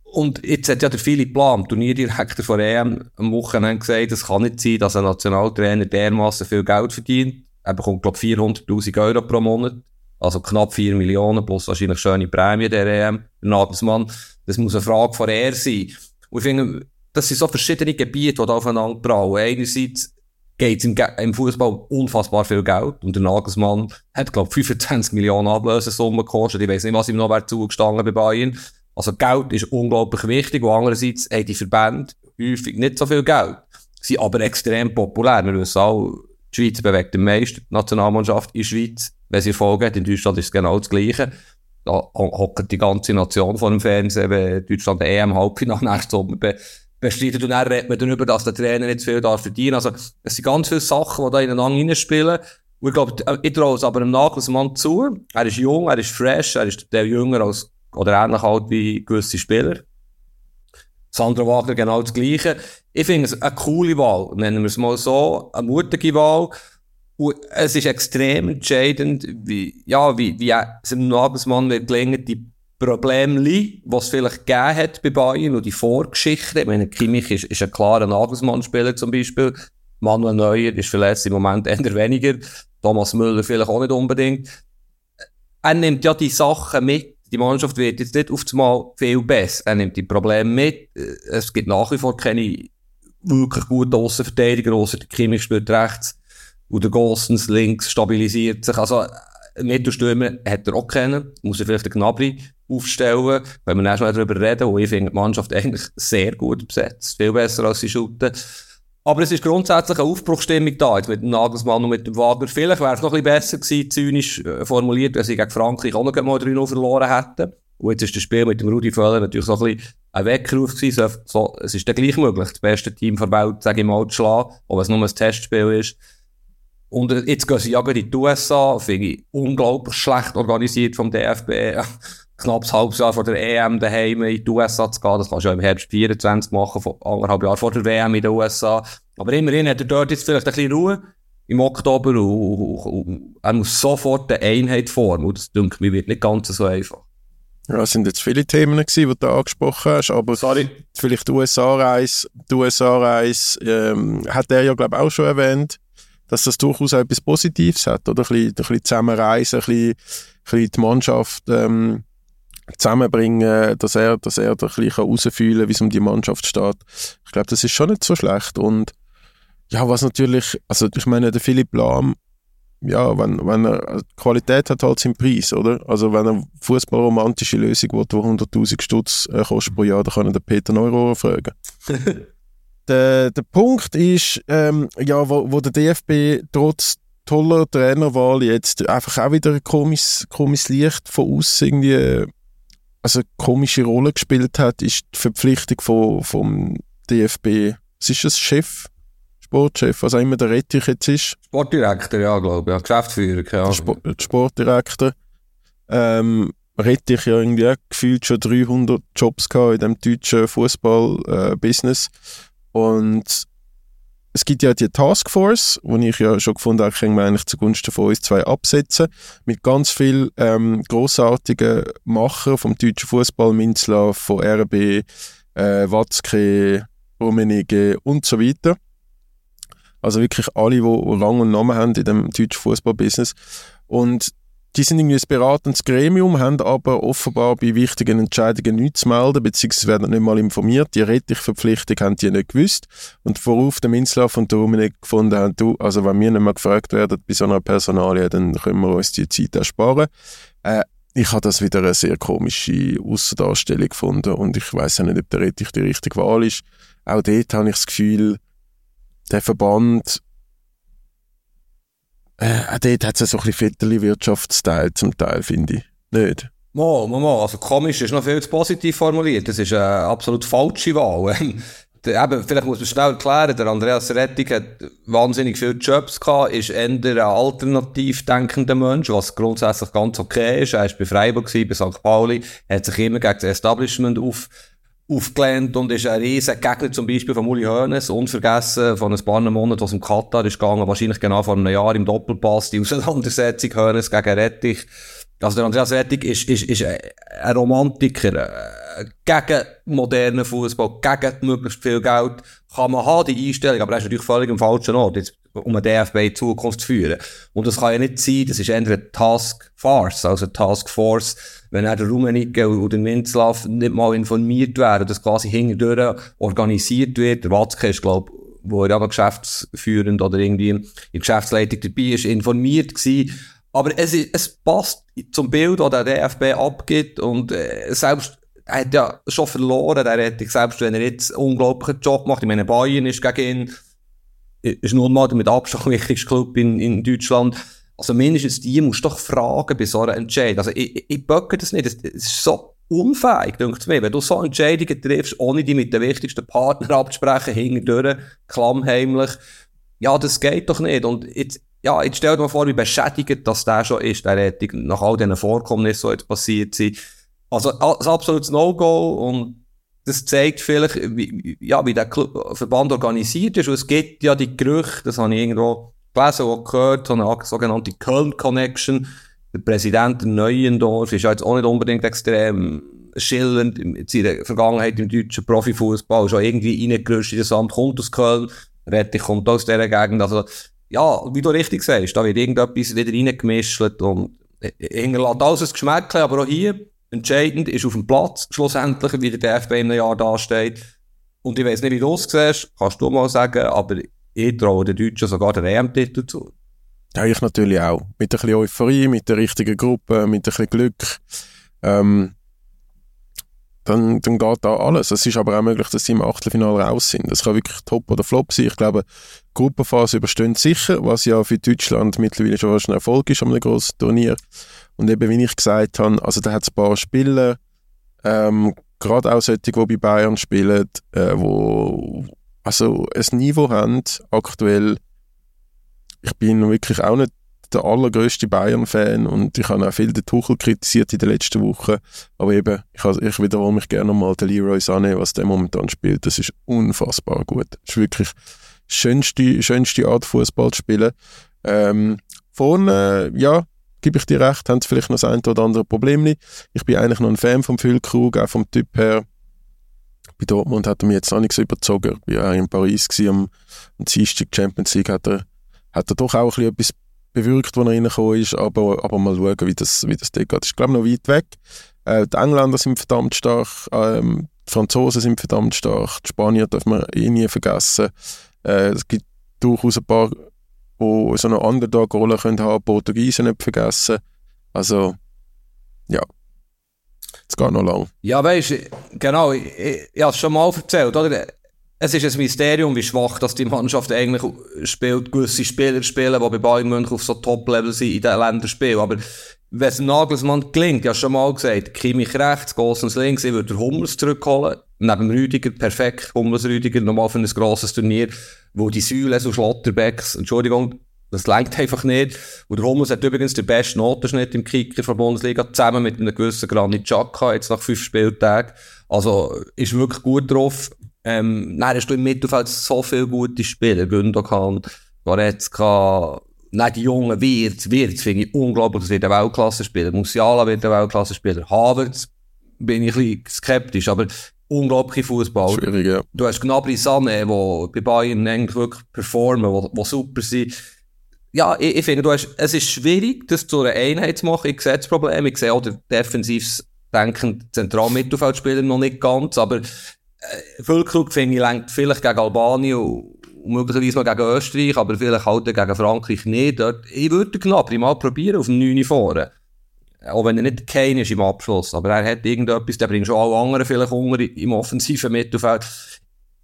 Und jetzt hat ja der Philipp Lahm, Turnierdirektor von EM, am Wochenende gesagt, es kann nicht sein, dass ein Nationaltrainer dermaßen viel Geld verdient. Er bekommt, glaube ich, 400.000 Euro pro Monat. Also knapp 4 Millionen plus wahrscheinlich schöne Prämie der EM. Nagelsmann, das muss eine Frage von er sein. Und ich finde, das sind so verschiedene Gebiete, die da aufeinander brauen. Einerseits geht es im, im Fußball unfassbar viel Geld und der Nagelsmann hat, glaube ich, 25 Millionen Ablösesumme gekostet. Ich weiß nicht, was ihm noch zugestanden bei Bayern. Also Geld ist unglaublich wichtig und andererseits haben die Verbände häufig nicht so viel Geld, sind aber extrem populär. Wir wissen auch, die Schweiz bewegt am meisten, die Nationalmannschaft in der Schweiz wenn sie Erfolg hat. In Deutschland ist es genau das Gleiche. Da hockt die ganze Nation vor dem Fernsehen, wenn Deutschland EM Halbfinale nächstes Sommer be bestreitet. Und dann redet man darüber, dass der Trainer nicht zu viel darf verdienen. Also, es sind ganz viele Sachen, die da ineinander reinspielen. Und ich glaube, ich traue es aber dem Nagelsmann zu. Er ist jung, er ist fresh, er ist der jünger als oder ähnlich alt wie gewisse Spieler. Sandra Wagner genau das Gleiche. Ich finde es eine coole Wahl, nennen wir es mal so, eine mutige Wahl. Und es ist extrem entscheidend, wie, ja, wie, wie es einem Nagelsmann wird gelingen, die Probleme, die es vielleicht gegeben hat bei Bayern und die Vorgeschichte. Ich meine, Kimmich ist, ist ein klarer Nagelsmann-Spieler zum Beispiel. Manuel Neuer ist vielleicht im Moment eher weniger. Thomas Müller vielleicht auch nicht unbedingt. Er nimmt ja die Sachen mit. Die Mannschaft wird jetzt nicht auf einmal viel besser. Er nimmt die Probleme mit. Es gibt nach wie vor keine wirklich guten Außenverteidiger, außer der Kimmich spielt rechts und der Gostens links stabilisiert sich. Also, Mittelstürmer hat er auch kennen. Muss er vielleicht den Gnabry aufstellen. Wenn wir erst mal darüber reden, wo ich finde, die Mannschaft eigentlich sehr gut besetzt. Viel besser als sie shooten. Aber es ist grundsätzlich eine Aufbruchstimmung da, jetzt mit dem Nagelsmann und mit dem Wagner. Vielleicht wäre es noch ein bisschen besser gewesen, zynisch äh, formuliert, wenn sie gegen Frankreich auch noch mal 3 verloren hätten. Und jetzt ist das Spiel mit dem Rudi Völler natürlich so ein bisschen ein Weckruf gewesen. So, es ist dann gleich möglich, das beste Team der Welt, sage ich mal, zu schlagen, auch wenn es nur ein Testspiel ist. Und äh, jetzt gehen sie ja in die USA, finde ich unglaublich schlecht organisiert vom DFB. Knapp ein halbes Jahr vor der EM daheim in die USA zu gehen. Das kannst du ja im Herbst 24 machen, vor anderthalb Jahren vor der WM in den USA. Aber immerhin hat er dort jetzt vielleicht ein bisschen Ruhe im Oktober und, und, und er muss sofort eine Einheit formen. Und das, denke ich, wird nicht ganz so einfach. Ja, es sind jetzt viele Themen gewesen, die du angesprochen hast, aber Sorry. vielleicht die USA-Reise, die USA-Reise, ähm, hat er ja, glaube ich, auch schon erwähnt dass das durchaus etwas Positives hat, oder? Ein bisschen, ein bisschen zusammenreisen, ein bisschen, ein die Mannschaft ähm, zusammenbringen, dass er, dass er da ein bisschen herausfühlen kann, wie es um die Mannschaft steht. Ich glaube, das ist schon nicht so schlecht. Und ja, was natürlich, also ich meine, der Philipp Lahm, ja, wenn, wenn er, also Qualität hat halt seinen Preis, oder? Also wenn er fußballromantische Lösung will, die 100'000 Stutz äh, kostet pro Jahr, dann kann er den Peter Neurohrer fragen. der, der Punkt ist, ähm, ja, wo, wo der DFB trotz toller Trainerwahl jetzt einfach auch wieder ein komisches, komisches Licht von außen irgendwie, also eine komische Rolle gespielt hat, ist die Verpflichtung von, vom DFB. Was ist das? Chef? Sportchef, was auch immer der Rettich jetzt ist. Sportdirektor, ja, glaube ich. Ja, Geschäftsführer, keine Ahnung. Sport, Sportdirektor. Ähm, Rettich ja irgendwie gefühlt schon 300 Jobs gehabt in dem deutschen Fußball-Business. Äh, und es gibt ja die Taskforce, wo ich ja schon gefunden habe, können wir eigentlich zugunsten von uns zwei absetzen, mit ganz vielen ähm, grossartigen Machern vom deutschen Fußball, Minzlaff, von RB, äh, Watzke, Rummenigge und so weiter. Also wirklich alle, die Rang und Namen haben in dem deutschen Fußballbusiness. Und die sind irgendwie ein beratendes Gremium, haben aber offenbar bei wichtigen Entscheidungen nichts zu melden, beziehungsweise werden nicht mal informiert. Die Rettich-Verpflichtung haben die nicht gewusst. Und worauf der Minzlaff und Dominik gefunden haben, du, also wenn wir nicht mehr gefragt werden bei so einer Personalie, dann können wir uns die Zeit ersparen. Äh, ich habe das wieder eine sehr komische Aussendarstellung gefunden und ich weiß ja nicht, ob der Rettich die richtige Wahl ist. Auch dort habe ich das Gefühl, der Verband äh, dort hat es so ein bisschen Viertelwirtschaftsteil zum Teil, finde ich. Nicht? Mo, mo, mo. Also komisch ist noch viel zu positiv formuliert. Das ist eine absolut falsche Wahl. Eben, vielleicht muss man schnell erklären, der Andreas Rettig hat wahnsinnig viele Jobs gehabt, ist eher ein alternativ denkender Mensch, was grundsätzlich ganz okay ist. Er war bei Freiburg, bei St. Pauli, hat sich immer gegen das Establishment auf, aufgelehnt und ist ein riesen Gegner zum Beispiel von Uli Hoeneß, unvergessen von ein paar Monaten aus dem Katar ist gegangen, wahrscheinlich genau vor einem Jahr im Doppelpass, die Auseinandersetzung Hoeneß gegen Rettich. Also der Andreas Rettich ist, ist, ist ein Romantiker, äh, gegen modernen Fußball, gegen möglichst viel Geld kann man haben, die Einstellung, aber er ist natürlich völlig im falschen Ort, jetzt, um einen DFB in Zukunft zu führen. Und das kann ja nicht sein, das ist eher eine Task Force, also Task Force, wenn er der Rummenigge oder der Minzlaff nicht mal informiert werden, dass quasi hinterdurch organisiert wird. Der Watzke ist, glaube wo er aber geschäftsführend oder irgendwie in der Geschäftsleitung dabei ist, informiert gewesen. Aber es, ist, es passt zum Bild, das der DFB abgibt und äh, selbst er hat ja schon verloren, er hat selbst wenn er jetzt einen unglaublichen Job macht, ich meine Bayern ist gegen ihn, ist nun mal der mit Abstand wichtigste Club in, in Deutschland, also mindestens die musst du doch fragen bei so einer Entscheidung. Also ich, ich, böcke das nicht. Es ist so unfähig, denkt mir. Wenn du so Entscheidungen triffst, ohne die mit den wichtigsten Partnern abzusprechen, hinterdurch, klammheimlich, ja, das geht doch nicht. Und jetzt, ja, jetzt stell dir mal vor, wie beschädigt das der schon ist, der Rettung, nach all diesen Vorkommnissen, die jetzt passiert sind. Also, ein absolutes No-Go und das zeigt vielleicht, wie, ja, wie der Club, Verband organisiert ist. Und es gibt ja die Gerüchte, das habe ich irgendwo gelesen und gehört, so eine sogenannte Köln Connection. Der Präsident Neuendorf ist ja jetzt auch nicht unbedingt extrem schillernd in seiner Vergangenheit im deutschen Profifußball. Schon irgendwie reingerüstet in das Amt, kommt aus Köln, Rettich kommt aus dieser Gegend. Also, ja, wie du richtig sagst, da wird irgendetwas wieder reingemischt und hinterlässt alles ein Geschmäckchen, aber auch hier, entscheidend ist auf dem Platz, schlussendlich, wie der DFB in einem Jahr dasteht. Und ich weiss nicht, wie du es siehst, kannst du mal sagen, aber ich traue den Deutschen sogar den EM-Titel zu. Ja, ich natürlich auch. Mit ein bisschen Euphorie, mit der richtigen Gruppe, mit ein bisschen Glück. Ähm, dann, dann geht da alles. Es ist aber auch möglich, dass sie im Achtelfinale raus sind. Das kann wirklich top oder flop sein. Ich glaube, die Gruppenphase überstehen sicher, was ja für Deutschland mittlerweile schon ein Erfolg ist an einem grossen Turnier. Und eben, wie ich gesagt habe, also da hat es ein paar Spieler, ähm, gerade auch solche, die bei Bayern spielen, äh, wo also ein Niveau haben, aktuell. Ich bin wirklich auch nicht der allergrößte Bayern-Fan und ich habe auch viel den Tuchel kritisiert in den letzten Wochen. Aber eben, ich, ich wiederhole mich gerne nochmal, der Leroy Sané, was der momentan spielt, das ist unfassbar gut. Das ist wirklich die schönste, schönste Art Fußball zu spielen. Ähm, vorne, ja, gebe ich dir recht, haben sie vielleicht noch das ein oder andere Problem. Ich bin eigentlich noch ein Fan vom Füllkrug, auch vom Typ her. Bei Dortmund hat er mich jetzt noch nicht so überzogen. Ich war auch in Paris am, am Dienstag Champions League, hat er, hat er doch auch ein bisschen etwas bewirkt, wo er reingekommen ist, aber, aber mal schauen, wie das, wie das dort geht. Ist, glaube ich, noch weit weg. Äh, die Engländer sind verdammt stark, ähm, die Franzosen sind verdammt stark, die Spanier darf man eh nie vergessen. Äh, es gibt durchaus ein paar, die so eine Underdog-Rolle haben können, Portugiesen nicht vergessen. Also, ja. Es geht noch lang. Ja, weißt du, genau, ich, ich, ich habe es schon mal erzählt, oder? es ist ein Mysterium, wie schwach dass die Mannschaft eigentlich spielt. Gewisse Spieler spielen, die bei Bayern München auf so Top-Level sind in den Länderspielen. Aber wenn es Nagelsmann gelingt, ich habe schon mal gesagt, Kimmich rechts, Gosens links, ich würde Hummels zurückholen. Neben Rüdiger, perfekt, Hummels Rüdiger, nochmal für ein grosses Turnier, wo die Säule, so Schlotterbecks, Entschuldigung, das lenkt einfach nicht. Und der Hummels hat übrigens den besten Notenschnitt im Kicker von der Bundesliga, zusammen mit einem gewissen Granit Xhaka, jetzt nach fünf Spieltagen. Also, ist wirklich gut drauf. Ähm, nein, hast du im Mittelfeld so viele gute Spieler. Gündogan, Goretzka, nein, die Jungen, Wirtz, Wirtz finde ich unglaublich, das wird ein Weltklasse-Spieler. Musiala wird ein Weltklasse-Spieler. Havertz bin ich ein bisschen skeptisch, aber unglaubliche Fußball. Schwierig, ja. Du hast Gnabry Sané, die bei Bayern eigentlich wirklich performen, die, super sind. Ja, ich, ich finde, du hast, es ist schwierig, das zu einer Einheit zu machen. Ich sehe das Problem. Ich sehe auch den defensives Denken Zentral-Mittelfeldspieler noch nicht ganz, aber äh, Füllkrug finde ich lenkt vielleicht gegen Albanien und möglicherweise mal gegen Österreich, aber vielleicht halt gegen Frankreich nicht. Dort, ich würde Gnabry mal probieren auf dem 9 vorne. Auch wenn er nicht kein ist im Abschluss. Aber er hat irgendetwas, der bringt schon alle anderen vielleicht unter im offensiven Mittelfeld.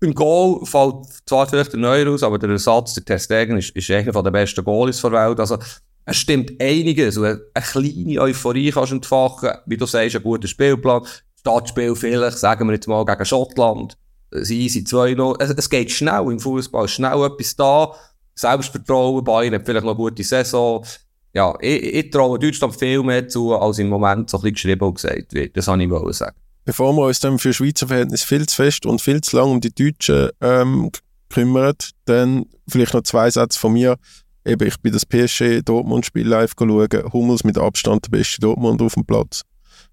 Im Goal fällt zwar vielleicht der Neuer aus, aber der Ersatz, der Testegen, ist, ist einer der besten Goalies der Welt. Also, es stimmt einiges. Und eine kleine Euphorie kannst du entfachen. Wie du sagst, ein guter Spielplan. Stadtspiel vielleicht, sagen wir jetzt mal, gegen Schottland. Sie easy 2-0. Es, es geht schnell im Fußball, schnell etwas da. Selbstvertrauen, Bayern hat vielleicht noch eine gute Saison. Ja, ich, ich traue Deutschland viel mehr zu, als im Moment so ein bisschen geschrieben und gesagt wird. Das wollte ich wollen sagen. Bevor wir uns dann für Schweizer Verhältnisse viel zu fest und viel zu lang um die Deutschen ähm, kümmern, dann vielleicht noch zwei Sätze von mir. Eben, ich bin das PSG Dortmund-Spiel live schauen. Hummels mit Abstand der beste Dortmund auf dem Platz.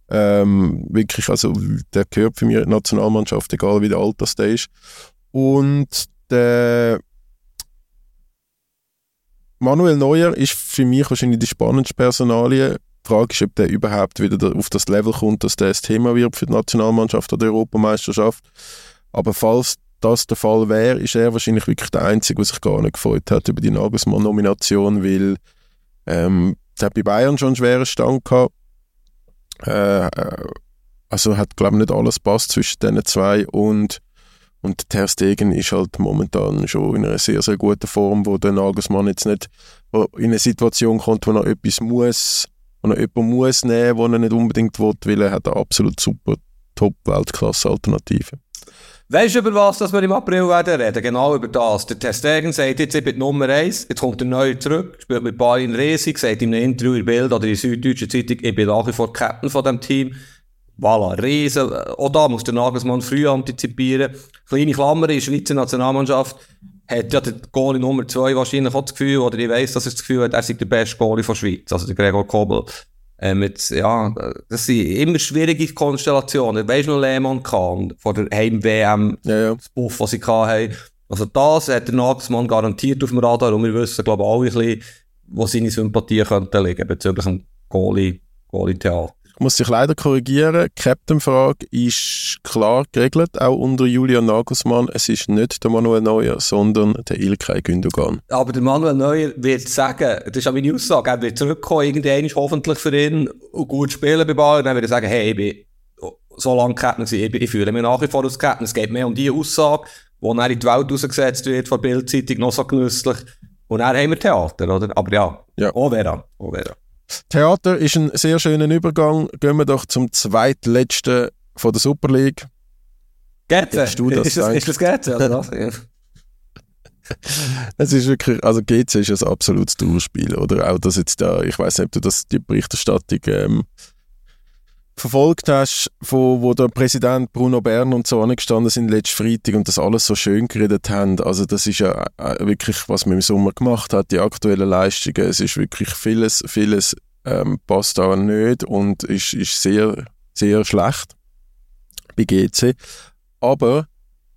Ähm, wirklich, also der gehört für mich in die Nationalmannschaft, egal wie der Alters der ist. Und der Manuel Neuer ist für mich wahrscheinlich die spannendste Personalie. Die Frage ist, ob der überhaupt wieder auf das Level kommt, dass der das Thema wird für die Nationalmannschaft oder die Europameisterschaft. Aber falls das der Fall wäre, ist er wahrscheinlich wirklich der Einzige, der sich gar nicht gefreut hat über die Nagelsmann-Nomination, weil ähm, der hat bei Bayern schon einen schweren Stand gehabt äh, also hat, glaube ich, nicht alles passt zwischen diesen zwei und und Ter Stegen ist halt momentan schon in einer sehr, sehr guten Form, wo der Nagelsmann jetzt nicht in eine Situation kommt, wo er etwas muss, wo er jemanden muss nehmen, wo er nicht unbedingt will, weil er hat eine absolut super Top-Weltklasse-Alternative. Weißt du, über was dass wir im April werden reden? Genau über das. Der Testegen sagt jetzt, ich bin Nummer 1, jetzt kommt der Neue zurück, spielt mit Bayern Racing, sagt in einem Interview in Bild oder in der Süddeutschen Zeitung, ich bin nach wie vor Captain von diesem Team. Voilà, riesen. Auch da muss der Nagelsmann früh antizipieren. Kleine Klammer, in der Schweizer Nationalmannschaft hat ja der Goalie Nummer 2 wahrscheinlich auch das Gefühl, oder ich weiss, dass er das Gefühl hat, er sei der beste Goalie von Schweiz, also der Gregor Kobel. Ähm, jetzt, ja, das sind immer schwierige Konstellationen. Weisst du noch Lehmann kann, vor der Heim-WM, Ja, ja. das Buff, was sie hatten. Also das hat der Nagelsmann garantiert auf dem Radar und wir wissen, glaube ich, alle ein bisschen, wo seine Sympathien könnten liegen bezüglich dem Goalie, Goalie-Theater. Ich muss dich leider korrigieren. Die Captain-Frage ist klar geregelt, auch unter Julian Nagelsmann. Es ist nicht der Manuel Neuer, sondern der Ilkay Gündogan. Aber der Manuel Neuer wird sagen, das ist auch meine Aussage, er wird zurückkommen, irgendwann ist hoffentlich für ihn und gut spielen bei Bayern, dann wird er sagen, hey, ich bin so lange Captain gewesen, ich, ich fühle mich nach wie vor als Captain. Es geht mehr um die Aussage, wo dann in die Welt rausgesetzt wird von der Bildzeitung, noch so genüsslich. Und dann haben wir Theater, oder? Aber ja, Ja. auch Vera. Theater ist ein sehr schöner Übergang. Gehen wir doch zum zweitletzten von der Super League. Geht Hättest du das ist, das, ist das geht oder was? Es ist wirklich, also GC ist ein absolutes Durchspiel. Oder auch, dass jetzt da, ich weiß nicht, ob du das, die Berichterstattung ähm, verfolgt hast, wo, wo der Präsident Bruno Bern und so angestanden sind letzten Freitag und das alles so schön geredet haben. Also das ist ja äh, wirklich, was man im Sommer gemacht hat, die aktuellen Leistungen. Es ist wirklich vieles, vieles ähm, passt da nicht und ist, ist sehr, sehr schlecht bei GC. Aber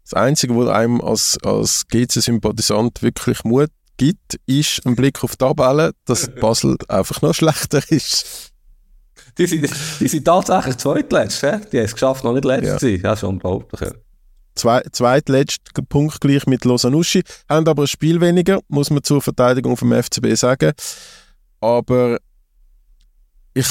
das Einzige, was einem als, als GC-Sympathisant wirklich Mut gibt, ist ein Blick auf die Tabelle, dass Basel einfach noch schlechter ist. Die, sind, die sind tatsächlich zweitletzt, hä? die haben es geschafft, noch nicht letzt Ja. zu sein. Ja, schon unglaublich. Ja. Zwei, zweitletzt Punkt gleich mit Losanuschi, haben aber ein Spiel weniger, muss man zur Verteidigung vom FCB sagen. Aber ich,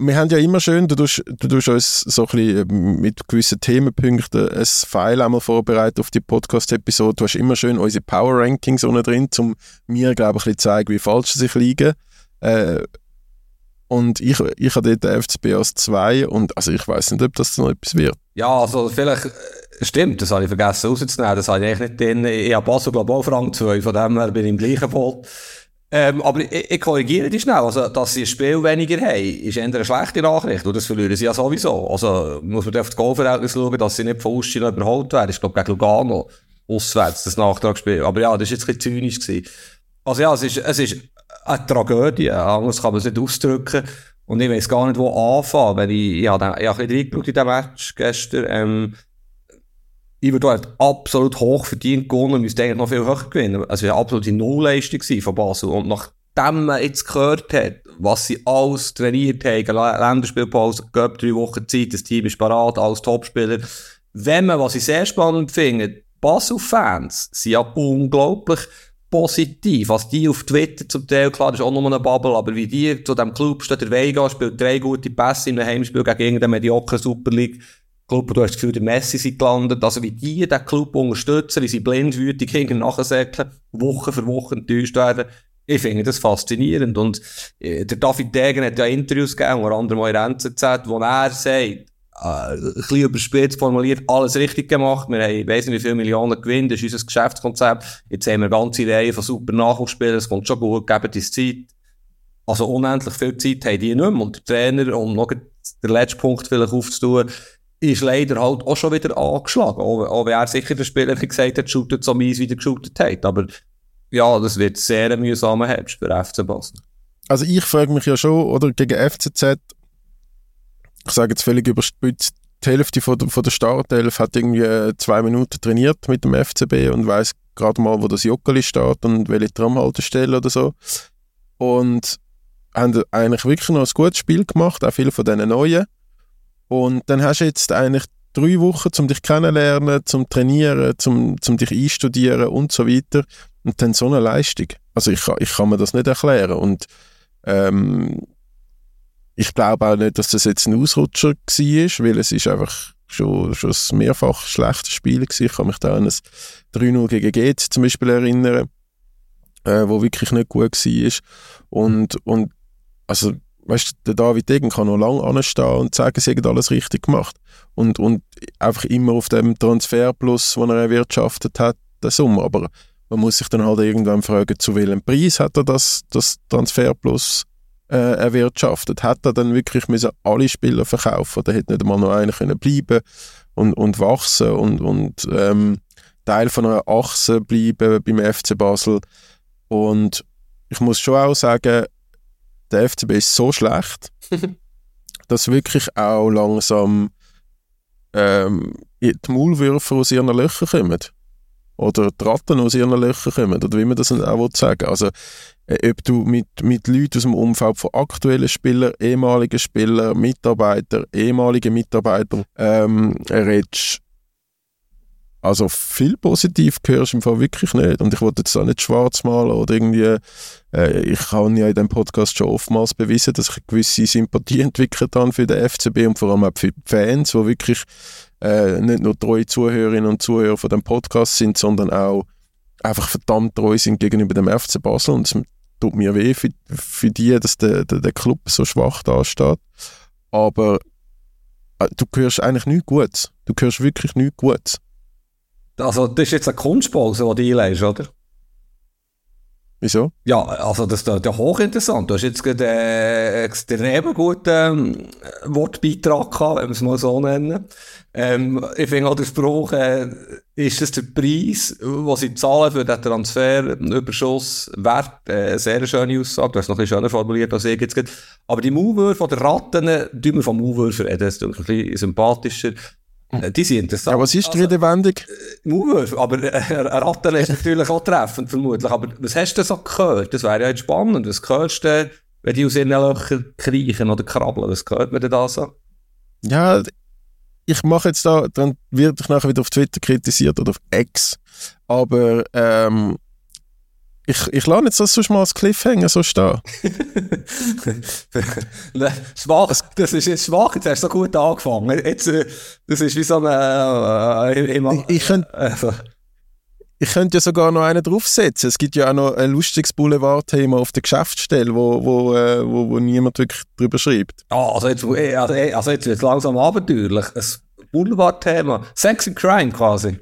wir haben ja immer schön, du tust, du tust uns so ein bisschen ähm, mit gewissen Themenpunkten ein File einmal vorbereitet auf die Podcast-Episode. Du hast immer schön unsere Power-Rankings unten drin, um mir, glaube ich, ein bisschen zu zeigen, wie falsch sie sich liegen. Äh, und ich, ich habe dort den FCB als zwei und also ich weiß nicht, ob das noch etwas wird. Ja, also vielleicht äh, stimmt, das habe ich vergessen rauszunehmen. Das habe ich eigentlich nicht drin. Ich habe Basel, glaube ich, auch auf Rang 2, von dem her bin ich im gleichen Boot. Ähm, aber ich, ich korrigiere dich schnell. Also, dass sie ein Spiel weniger haben, ist eher eine schlechte Nachricht. Und das verlieren sie ja sowieso. Also, muss man auf das Goalverhältnis schauen, dass sie nicht von Uschi noch überholt werden. Ich glaube, gegen Lugano auswärts, das Nachtragsspiel. Aber ja, das war jetzt ein bisschen zynisch. Gewesen. Also ja, es ist, es ist eine Tragödie. Anders kann man es nicht ausdrücken. Und ich weiß gar nicht, wo anfangen. Wenn ich, ich habe, ich habe ein bisschen in diesem Match gestern. Ähm, Iverdo hat absolut hoch verdient gewonnen und müsste eigentlich noch viel höher gewinnen. Also, es war eine absolute Nullleistung von Basel. Und nachdem man jetzt gehört hat, was sie alles trainiert haben, Länderspielpause, Cup, drei Wochen Zeit, das Team ist parat, alles Topspieler. Wenn man, was ich sehr spannend finde, Basel-Fans sind ja unglaublich positiv. Was die auf Twitter zum Teil, klar, das ist auch nur eine Bubble, aber wie die zu dem Club steht, der Vega spielt drei gute Pässe in einem Heimspiel gegen irgendeine mediocre Super League. Club, du hast das Gefühl, der Messi sind gelandet. Also wie die den Club unterstützen, wie sie blindwütig hinten nachsäckeln, Woche für Woche enttäuscht werden. Ich finde das faszinierend. Und äh, der David Degen hat ja Interviews gegeben, unter anderem auch in der NZZ, wo er sagt, äh, ein bisschen formuliert, alles richtig gemacht. Wir haben, ich weiss nicht, wie viele Millionen Gewinn, das ist unser Geschäftskonzept. Jetzt haben wir eine ganze Reihe von super Nachwuchsspielern, es kommt schon gut, geben uns Zeit. Also unendlich viel Zeit haben die nicht mehr. Und der Trainer, um noch den letzten Punkt vielleicht aufzutun, ist leider halt auch schon wieder angeschlagen. Auch, auch er sicher den Spieler gesagt hat, shootet so mies, wie er geshootet hat. Aber ja, das wird sehr ein mühsamer Herbst für FC Basel. Also ich frage mich ja schon, oder gegen FCZ, ich sage jetzt völlig überspitzt, die Hälfte von der, von der Startelf hat irgendwie zwei Minuten trainiert mit dem FCB und weiß gerade mal, wo das Joggeli steht und welche Tramhaltestelle oder so. Und haben eigentlich wirklich noch ein gutes Spiel gemacht, auch viele von diesen Neuen. Und dann hast du jetzt eigentlich drei Wochen, um dich kennenlernen, zum Trainieren, zum, zum dich einstudieren und so weiter. Und dann so eine Leistung. Also ich, ich kann mir das nicht erklären. Und ähm, ich glaube auch nicht, dass das jetzt ein Ausrutscher war, weil es ist einfach schon, schon ein mehrfach schlechtes Spiel gewesen. Ich kann mich da an ein 3-0 gegen GZ zum Beispiel erinnern, äh, wo wirklich nicht gut war. Und, und also, weißt der David Degen kann noch lange anstehen und sagen, sie haben alles richtig gemacht. Und, und einfach immer auf dem Transferplus, den er erwirtschaftet hat, den Sommer. Aber man muss sich dann halt irgendwann fragen, zu welchem Preis hat er das, das Transferplus äh, erwirtschaftet. Hat er dann wirklich müssen alle Spieler verkaufen oder hätte nicht einmal noch einer können bleiben und, und wachsen und, und ähm, Teil von einer Achse bleiben beim FC Basel. Und ich muss schon auch sagen, der FCB ist so schlecht, dass wirklich auch langsam ähm, die Maulwürfe aus ihren Löchern kommen. Oder die Ratten aus ihren Löchern kommen, oder wie man das auch sagen will. Also, äh, ob du mit, mit Leuten aus dem Umfeld von aktuellen Spielern, ehemaligen Spielern, Mitarbeitern, ehemaligen Mitarbeitern ähm, redest, also viel positiv hörst du im Fall wirklich nicht. Und ich wollte jetzt auch nicht schwarz malen oder irgendwie, äh, ich habe ja in dem Podcast schon oftmals bewiesen, dass ich gewisse Sympathie entwickelt habe für den FCB und vor allem auch für die Fans, die wirklich äh, nicht nur treue Zuhörerinnen und Zuhörer von dem Podcast sind, sondern auch einfach verdammt treu sind gegenüber dem FC Basel. Und es tut mir weh für, für die, dass der, der, der Club so schwach dasteht. Aber äh, du hörst eigentlich nichts Gutes. Du hörst wirklich nichts Gutes. Also, das ist jetzt eine Kunstpause, die du einlegst, oder? Wieso? Ja, also das ist ja hochinteressant. Du hast jetzt gerade äh, extrem guten ähm, Wortbeitrag gehabt, wenn wir es mal so nennen. Ähm, ich finde auch der Spruch, äh, ist das der Preis, den sie zahlen für den Transferüberschuss wert? Äh, sehr schöne Aussage. Du hast es noch ein bisschen schöner formuliert als ich jetzt gerade. Aber die Maulwürfe der Ratten, tun wir von Maulwürfen reden, das ist ein bisschen sympathischer. Äh, Die sind interessant. Ja, was ist die Redewendung? Maulwürfe, aber äh, eine Ratte ist natürlich auch treffend, vermutlich. Aber was hast du so gehört? Das wäre ja jetzt spannend. Was hörst du, wenn die aus ihren Löchern kriechen oder krabbeln? Was hört man denn da so? Ja, ich mache jetzt da, dann wird ich nachher wieder auf Twitter kritisiert oder auf X. Aber ähm, ich, ich lasse jetzt das sonst mal als Cliffhanger so stehen. schwach, das ist jetzt schwach, jetzt hast du so gut angefangen. Jetzt, äh, das ist wie so eine... Äh, immer, Ich könnte also, ich könnte ja sogar noch einen draufsetzen. Es gibt ja auch noch ein lustiges Boulevard-Thema auf der Geschäftsstelle, wo, wo, äh, wo, wo niemand wirklich drüber schreibt. ah, also jetzt, äh, also, äh, also jetzt wird es langsam abenteuerlich. Ein Boulevard-Thema. Sex and Crime quasi.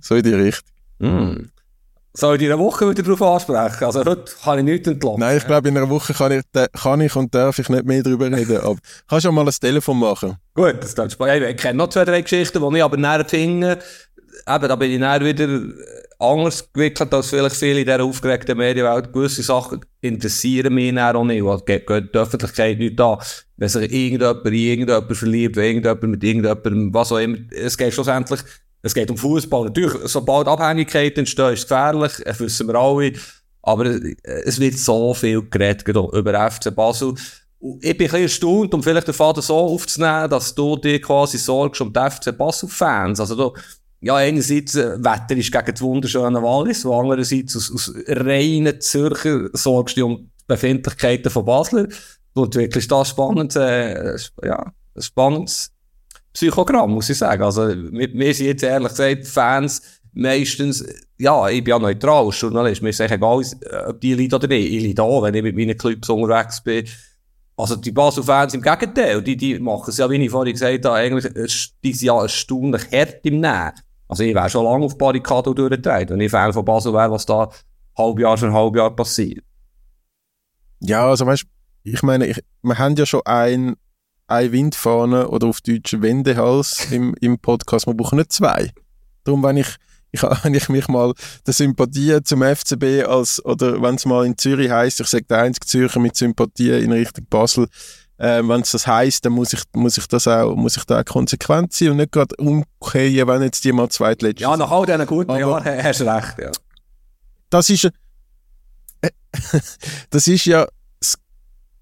So in die Richtung. Mm. Soll ich dir eine Woche wieder darauf ansprechen? Also heute kann ich nichts entlocken. Nein, ich glaube, in einer Woche kann ich, kann ich und darf ich nicht mehr darüber reden. Aber kannst du mal ein Telefon machen? Gut, das ist spannend. Ich kenne noch zwei, drei Geschichten, die ich aber näher finde. Eben, da bin ich näher wieder anders gewickelt als vielleicht viele in dieser aufgeregten Medienwelt. Gewisse Sachen interessieren mich näher auch nicht. Es geht die Öffentlichkeit nicht an. Wenn sich irgendjemand in irgendjemand verliebt, wenn irgendjemand mit irgendjemandem, was auch immer. Es geht schlussendlich, es geht um Fußball. Natürlich, sobald Abhängigkeit entsteht, ist es gefährlich. Das wissen wir alle. Aber äh, es wird so viel geredet über FC Basel. Ich bin ein erstaunt, um vielleicht den Faden so aufzunehmen, dass du dir quasi sorgst um die FC Basel-Fans. Also du, ja, einerseits, äh, Wetter ist gegen das wunderschöne Wallis, und andererseits aus, aus reinen Zürcher sorgst du um die Befindlichkeiten von Basler. Du entwickelst da spannend, äh, ja, ein spannendes Psychogramm, muss ich sagen. Also, wir sind jetzt ehrlich gesagt Fans meistens, ja, ich bin ja neutral als Journalist, mir ist eigentlich egal, ob die leiden oder nicht. Ich leide auch, wenn ich mit meinen Clubs unterwegs bin. Also die Basel-Fans im Gegenteil, die, die machen es ja, wie ich vorhin gesagt habe, eigentlich, die sind ja erstaunlich hart im Nehmen. Also ich wäre schon lange auf Barrikaden durchgedreht, wenn ich Fan von Basel wäre, was da Halbjahr für Halbjahr passiert. Ja, also weißt ich meine, ich, wir haben ja schon ein, ein Windfahne oder auf Deutsch Wendehals im, im Podcast. Wir brauchen nicht zwei. Darum, wenn ich, ich, wenn ich mich mal der Sympathie zum FCB als, oder wenn es mal in Zürich heisst, ich sage der einzige Zürcher mit Sympathie in Richtung Basel, äh, wenn es das heisst, dann muss ich, muss ich das auch, muss ich da auch konsequent sein und nicht gerade umkehren, wenn jetzt die mal zweitletzte Ja, nach all diesen guten Aber- Jahren ha- hast du recht, ja. das ist, äh, das ist ja das,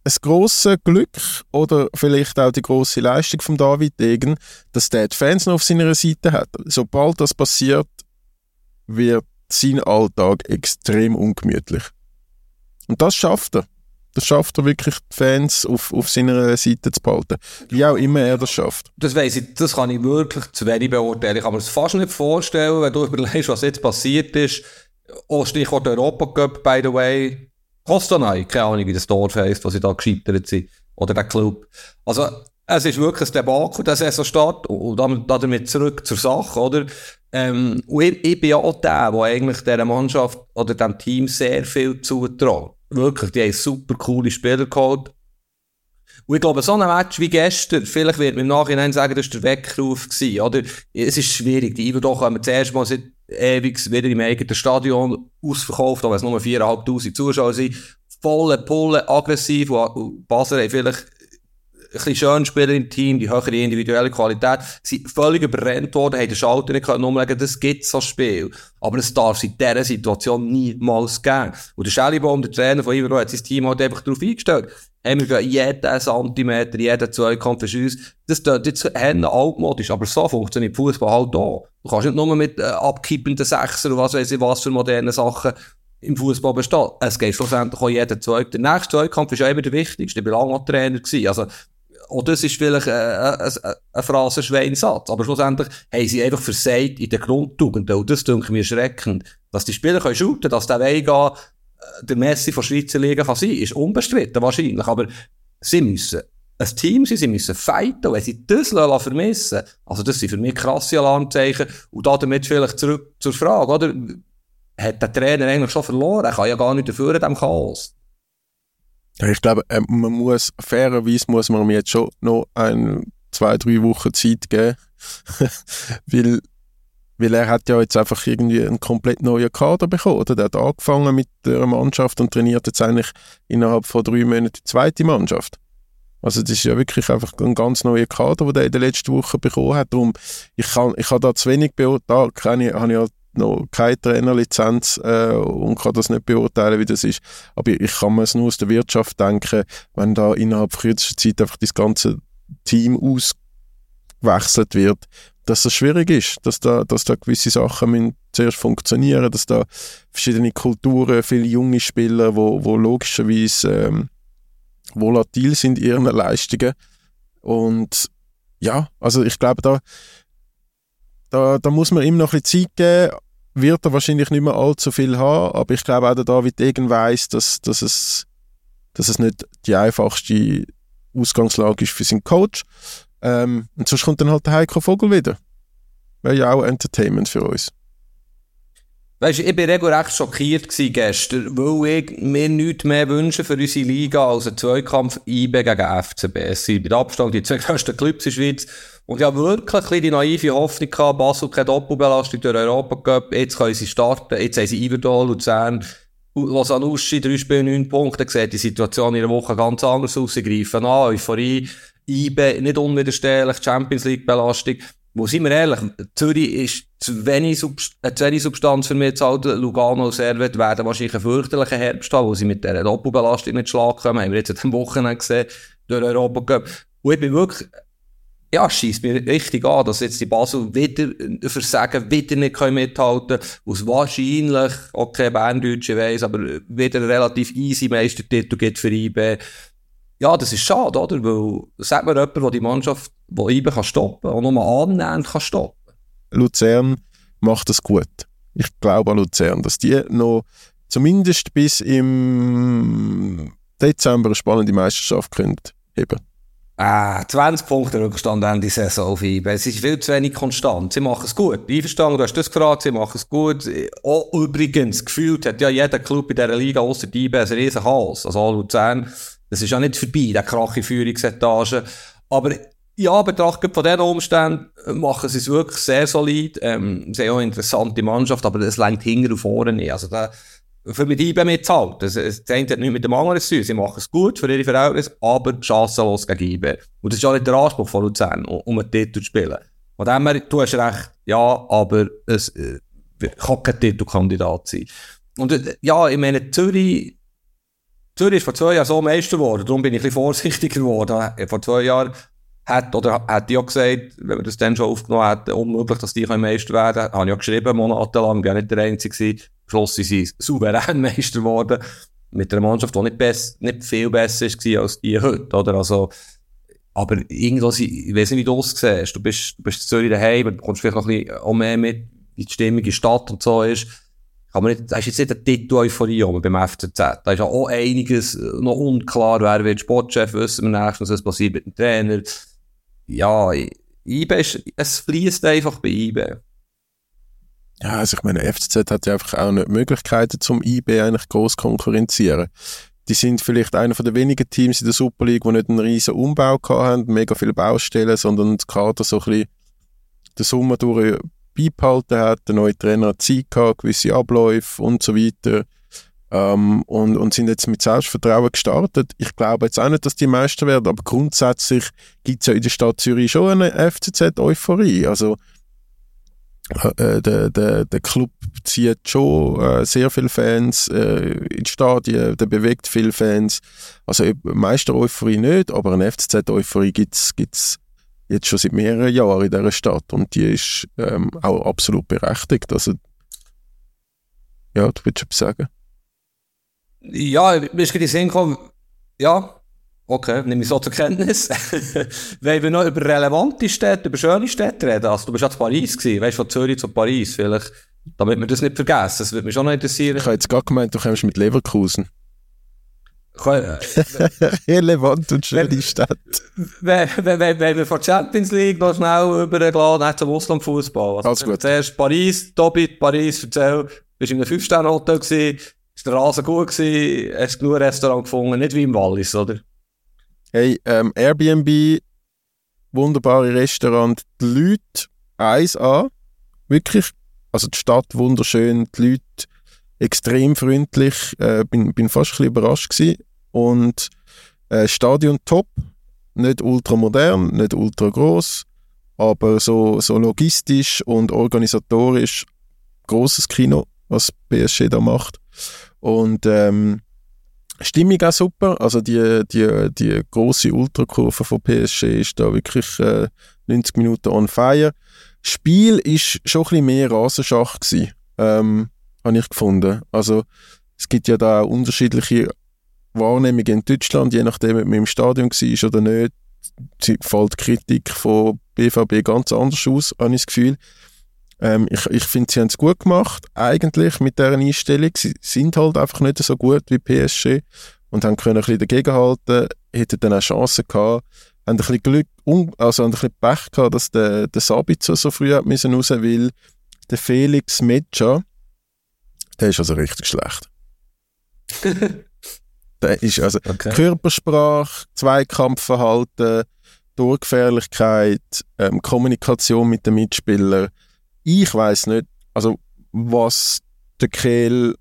das grosse Glück oder vielleicht auch die grosse Leistung von David Degen, dass der die Fans noch auf seiner Seite hat. Sobald das passiert, wird sein Alltag extrem ungemütlich. Und das schafft er. Das schafft er wirklich, die Fans auf, auf seiner Seite zu behalten. Wie auch immer er das schafft. Das weiss ich, das kann ich wirklich zu wenig beurteilen. Ich kann mir das fast nicht vorstellen, wenn du überlegst, was jetzt passiert ist. Oh, Stichwort Europacup, by the way. Kostanai, keine Ahnung, wie das Dorf heisst, wo sie da gescheitert sind. Oder der Club. Also, es ist wirklich ein Debakel, der Saisonstart. Und dann, damit zurück zur Sache, oder? Ähm, und ich, ich bin ja auch der, der eigentlich dieser Mannschaft oder dem Team sehr viel zutraut. Wirklich, die haben super coole Spieler geholt. Und ich glaube, so ein Match wie gestern, vielleicht wird man im Nachhinein sagen, das war der Weckruf gewesen, oder? Es ist schwierig. Die Ivo doch haben wir zuerst mal seit ewig wieder im eigenen Stadion ausverkauft, wenn es nur 4'500 Zuschauer sind. Volle Pulle, aggressiv, und Basel haben vielleicht bisschen schön Spieler im Team, die höhere individuelle Qualität, sind völlig überrennt worden, haben den Schalter nicht können umlegen, das gibt so Spiel. Aber es darf in dieser Situation niemals geben. Und der Schellibaum, der Trainer von Ivero, hat sein Team halt einfach darauf eingestellt. Hey, wir gehen jeden Zentimeter, jeden Zweikampf ist uns. Das tut jetzt altmodisch, aber so funktioniert Fußball halt auch. Du kannst nicht nur mit äh, abkippenden Sechser und was weiß ich was für moderne Sachen im Fußball bestehen. Es geht schlussendlich auch jeden Zweikampf. Der nächste Zweikampf ist auch immer der wichtigste. Ich war lange Trainer gewesen. Also, auch das ist vielleicht äh, ein, ein, ein Phrasenschweinsatz. Aber schlussendlich haben sie einfach versagt in den Grundtugenden. Und das denke mir erschreckend. Dass die Spieler können shooten, dass der äh, der Messi von Schweizer Liga kann sein, ist unbestritten wahrscheinlich. Aber sie müssen ein Team sein, sie müssen fighten. Wenn sie das vermissen also das sind für mich krasse Alarmzeichen. Und damit vielleicht zurück zur Frage, oder? Hat der Trainer eigentlich schon verloren? Er kann ja gar nicht dafür in diesem Chaos. Ich glaube, äh, man muss, fairerweise muss man mir jetzt schon noch ein, zwei, drei Wochen Zeit geben. weil, weil er hat ja jetzt einfach irgendwie einen komplett neuen Kader bekommen, oder? Der hat angefangen mit der Mannschaft und trainiert jetzt eigentlich innerhalb von drei Monaten die zweite Mannschaft. Also das ist ja wirklich einfach ein ganz neuer Kader, den er in den letzten Wochen bekommen hat. Darum, ich kann, ich kann da zu wenig beurteilen, da ich, habe ich halt noch keine Trainerlizenz äh, und kann das nicht beurteilen, wie das ist. Aber ich kann mir es nur aus der Wirtschaft denken, wenn da innerhalb kürzester Zeit einfach das ganze Team ausgewechselt wird, dass das schwierig ist, dass da, dass da gewisse Sachen müssen zuerst funktionieren, dass da verschiedene Kulturen, viele junge Spieler, wo, wo logischerweise ähm, volatil sind in ihren Leistungen und ja, also ich glaube da da, da muss man ihm noch ein bisschen Zeit geben. Wird er wahrscheinlich nicht mehr allzu viel haben, aber ich glaube auch der David Degen weiss, dass, dass, es, dass es nicht die einfachste Ausgangslage ist für seinen Coach. Ähm, und sonst kommt dann halt der Heiko Vogel wieder. Wäre ja auch Entertainment für uns. Weißt du, ich war regelrecht schockiert gestern, weil ich mir nichts mehr wünsche für unsere Liga als einen Zweikampf IB gegen FCB. Es sind mit Abstand die zwei größten Clubs in der Schweiz. Und ich habe wirklich die naive Hoffnung gehabt, Basel keine Doppelbelastung durch Europa Cup, jetzt können sie starten, jetzt haben sie Iverdal, Luzern, Lausanne Uschi, drei Spiele, neun Punkte, dann sieht die Situation in der Woche ganz anders aus, sie greifen an, Euphorie, IB, nicht unwiderstehlich, Champions League Belastung. Wo sind wir ehrlich, Zürich ist zu wenig, Subst äh, zu wenig Substanz für mich zu. Lugano Servet werden wahrscheinlich einen fürchterlichen Herbst haben, wo sie mit dieser Doppelbelastung nicht schlagen kommen. Haben wir jetzt am Wochenende gesehen, durch Europa Cup. Und ich bin wirklich, ja, schießt mir richtig an, dass jetzt die Basel wieder versagen, wieder nicht können mithalten können. Was wahrscheinlich, okay, Berndeutsche weiss, aber wieder ein relativ easy Meistertitel gibt für IB. Ja, das ist schade, oder? Weil, sagt mir jemand, der die Mannschaft, die IBE kann stoppen, auch nochmal annähernd kann stoppen. Luzern macht das gut. Ich glaube an Luzern, dass die noch zumindest bis im Dezember eine spannende Meisterschaft können heben Ah, 20 Punkte Rückstand Ende Saison auf IBE. Es ist viel zu wenig konstant. Sie machen es gut. Einverstanden, du hast das gefragt, sie machen es gut. Oh, übrigens, gefühlt hat ja jeder Club in dieser Liga außer die IBE ein riesen Chaos. Also auch Luzern das ist ja nicht vorbei, der Krach in Führungsetage. Aber ja, betracht von diesen Umständen machen sie es wirklich sehr solid. Ähm, sehr auch interessante Mannschaft, aber das längt hinten und vorne nicht. Also da, für mit IBE mitzahlt. Das, das eine hat nicht mit dem anderen zu tun. Sie machen es gut für ihre Verhältnisse, aber chancenlos gegen IBE. Und das ist ja nicht der Anspruch von Luzern, um, einen Titel zu spielen. Von dem her, du hast recht, ja, aber es äh, kann kein Titelkandidat sein. Und äh, ja, ich meine, Zürich, Zürich ist vor zwei Jahren so Meister geworden, darum bin ich ein bisschen vorsichtiger geworden. Vor zwei Jahren hat, oder ich auch gesagt, wenn wir das dann schon aufgenommen hätten, unmöglich, dass die Meister werden können. Habe auch geschrieben, monatelang, bin auch nicht der Einzige gewesen. Schluss sind sie souverän Meister geworden. Mit einer Mannschaft, die nicht, bess, nicht viel besser war als die heute, oder? Also, aber irgendwo, ich weiß nicht, wie du es siehst. Du bist, du bist in Zürich daheim, du kommst vielleicht noch ein bisschen auch mehr mit, wie die Stimmung in der Stadt und so ist kann man nicht, da ist jetzt nicht der Titel-Euphorie beim FCZ. Da ist ja auch einiges noch unklar, wer wird Sportchef, wissen wir nächstens, was passiert mit dem Trainer. Ja, IBE ist, es fließt einfach bei IBE. Ja, also ich meine, FCZ hat ja einfach auch nicht Möglichkeiten zum IB eigentlich groß konkurrenzieren. Die sind vielleicht einer von den wenigen Teams in der Super League, die nicht einen riesen Umbau haben, mega viele Baustellen, sondern das Kader so ein bisschen den Sommer durch beibehalten hat, der neue Trainer hat Zeit gehabt, gewisse Abläufe und so weiter. Ähm, und, und sind jetzt mit Selbstvertrauen gestartet. Ich glaube jetzt auch nicht, dass die Meister werden, aber grundsätzlich gibt es ja in der Stadt Zürich schon eine FCZ-Euphorie. Also äh, der, der, der Club zieht schon äh, sehr viele Fans äh, in die Stadien, der bewegt viele Fans. Also Meister-Euphorie nicht, aber eine FCZ-Euphorie gibt es jetzt schon seit mehreren Jahren in dieser Stadt und die ist ähm, auch absolut berechtigt. Also ja, du willst etwas sagen? Ja, ist gerade in Sinn gekommen, ja, okay, nehme ich so zur Kenntnis. Wenn wir noch über relevante Städte, über schöne Städte reden, also du bist ja zu Paris gewesen, weißt du, von Zürich zu Paris, vielleicht, damit wir das nicht vergessen, das würde mich schon noch interessieren. Ich habe jetzt gerade gemeint, du kommst mit Leverkusen. Äh, Relevant und schöne Stadt. Wenn, wenn, wenn, wenn wir von Champions League noch schnell übergehen, nicht zum Auslandfußball. Also, Alles gut. Zuerst Paris, Tobi, Paris, erzähl, bist du in einem Fünf-Sterne-Hotel gewesen, ist der Rasen gut gewesen, hast du genug Restaurant gefunden, nicht wie im Wallis, oder? Hey, ähm, Airbnb, wunderbare Restaurant, die Leute 1A, wirklich, also die Stadt wunderschön, die Leute extrem freundlich, äh, bin, bin fast ein bisschen überrascht gewesen. und äh, Stadion top, nicht ultra modern, nicht ultra groß, aber so, so logistisch und organisatorisch großes Kino, was PSG da macht und ähm, Stimmung auch super. Also die, die, die große Ultrakurve von PSG ist da wirklich äh, 90 Minuten on fire. Spiel ist schon ein bisschen mehr Rasenschach gewesen, ähm, habe ich gefunden. Also es gibt ja da auch unterschiedliche Wahrnehmungen in Deutschland, je nachdem, ob man im Stadion war oder nicht, fällt die Kritik von BVB ganz anders aus, habe ich das Gefühl. Ähm, ich ich finde, sie haben es gut gemacht, eigentlich mit dieser Einstellung. Sie sind halt einfach nicht so gut wie PSG und haben können ein bisschen dagegenhalten, hätten dann auch Chancen gehabt, haben ein bisschen Glück, also haben ein bisschen Pech gehabt, dass der, der Sabitzer so früh hat müssen raus, weil der Felix Metscher, der ist also richtig schlecht. der ist also Okay. Körpersprache, Zweikampfverhalten, Durchgefährlichkeit, ähm, Kommunikation mit den Mitspielern. Ich weiß nicht, also was der Kehl